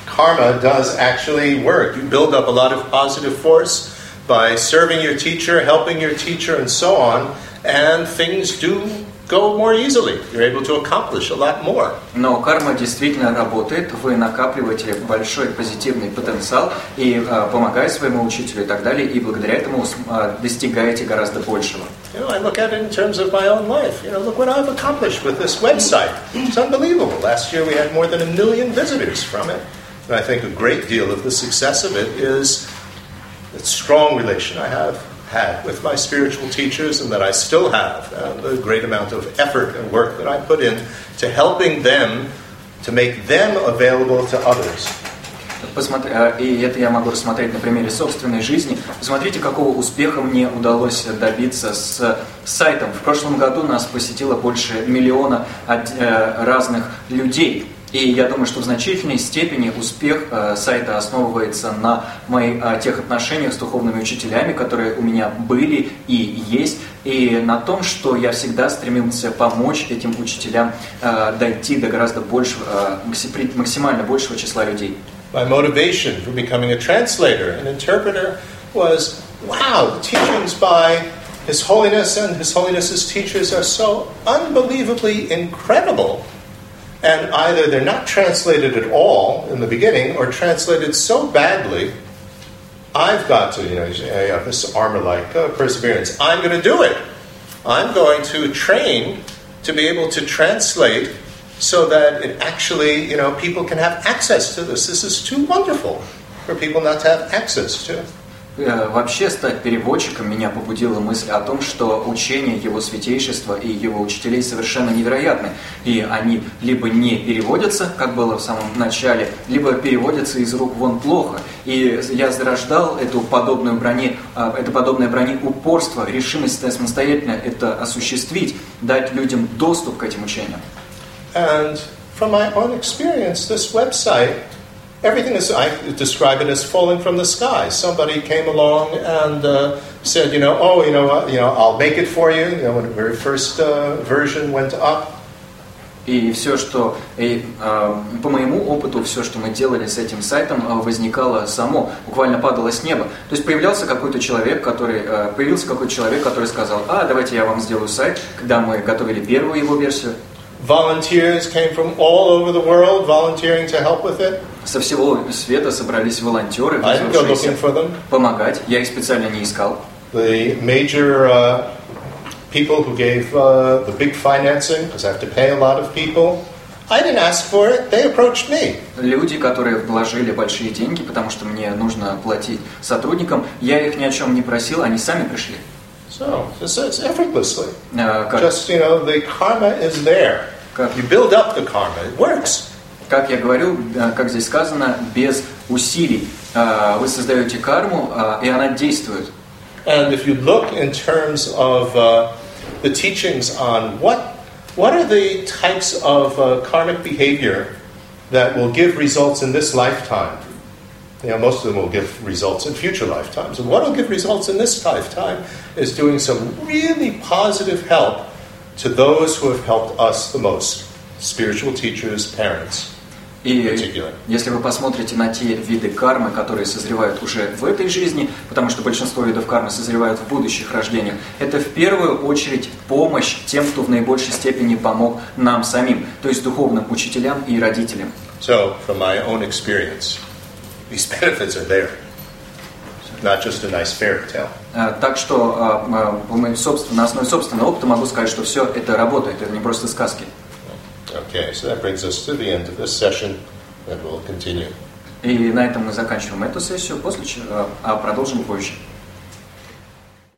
Karma does actually work. You build up a lot of positive force by serving your teacher, helping your teacher, and so on, and things do go more easily. You're able to accomplish a lot more. Но карма действительно работает, вы накапливаете большой позитивный потенциал и э, помогая своему учителю и так далее, и благодаря этому э, достигаете гораздо большего. You know, I look at it in terms of my own life. You know, look what I've accomplished with this website. It's unbelievable. Last year we had more than a million visitors from it. And I think a great deal of the success of it is the strong relation I have had with my spiritual teachers and that I still have, and the great amount of effort and work that I put in to helping them to make them available to others. Посмотри, и это я могу рассмотреть на примере собственной жизни. Посмотрите, какого успеха мне удалось добиться с сайтом. В прошлом году нас посетило больше миллиона разных людей. И я думаю, что в значительной степени успех э, сайта основывается на моих э, тех отношениях с духовными учителями, которые у меня были и есть, и на том, что я всегда стремился помочь этим учителям э, дойти до гораздо большего, максимально большего числа людей. My motivation for becoming a translator and interpreter was, wow, the teachings by His Holiness and His Holiness's teachers are so unbelievably incredible. And either they're not translated at all in the beginning or translated so badly, I've got to, you know, this armor like uh, perseverance. I'm going to do it. I'm going to train to be able to translate so that it actually, you know, people can have access to this. This is too wonderful for people not to have access to. Э, вообще стать переводчиком меня побудила мысль о том, что учение его святейшества и его учителей совершенно невероятны. И они либо не переводятся, как было в самом начале, либо переводятся из рук вон плохо. И я зарождал эту подобную брони, а, это подобное брони упорство, решимость самостоятельно это осуществить, дать людям доступ к этим учениям. And from my own experience, this website everything is, I describe it as falling from the sky. Somebody came along and uh, said, you know, oh, you know, you know, I'll make it for you. You know, when the very first uh, version went up. И все, что и, э, по моему опыту, все, что мы делали с этим сайтом, э, возникало само, буквально падало с неба. То есть появлялся какой-то человек, который э, появился какой-то человек, который сказал, а давайте я вам сделаю сайт, когда мы готовили первую его версию. Volunteers came from all over the world volunteering to help with it. Со всего света собрались волонтеры, помогать. Я их специально не искал. The major uh, people who gave uh, the big financing, because I have to pay a lot of people, I didn't ask for it, they approached me. Люди, которые вложили большие деньги, потому что мне нужно платить сотрудникам, я их ни о чем не просил, они сами пришли. So, it's, it's effortlessly. Uh, Just, you know, the karma is there. Как? You build up the karma, it works. Как я говорю, как здесь сказано, без усилий. Вы создаете карму, и она действует. And if you look in terms of uh, the teachings on what, what are the types of uh, karmic behavior that will give results in this lifetime. You know, most of them will give results in future lifetimes. And what will give results in this lifetime is doing some really positive help to those who have helped us the most spiritual teachers, parents. И если вы посмотрите на те виды кармы, которые созревают уже в этой жизни, потому что большинство видов кармы созревают в будущих рождениях, это в первую очередь помощь тем, кто в наибольшей степени помог нам самим, то есть духовным учителям и родителям. So, from my own experience, these benefits are there. Not just a nice fairy tale. Так что а, а, на основе собственного опыта могу сказать, что все это работает, это не просто сказки. Okay, so that brings us to the end of this session, and we'll continue. И на этом мы заканчиваем эту сессию, после чего а продолжим позже.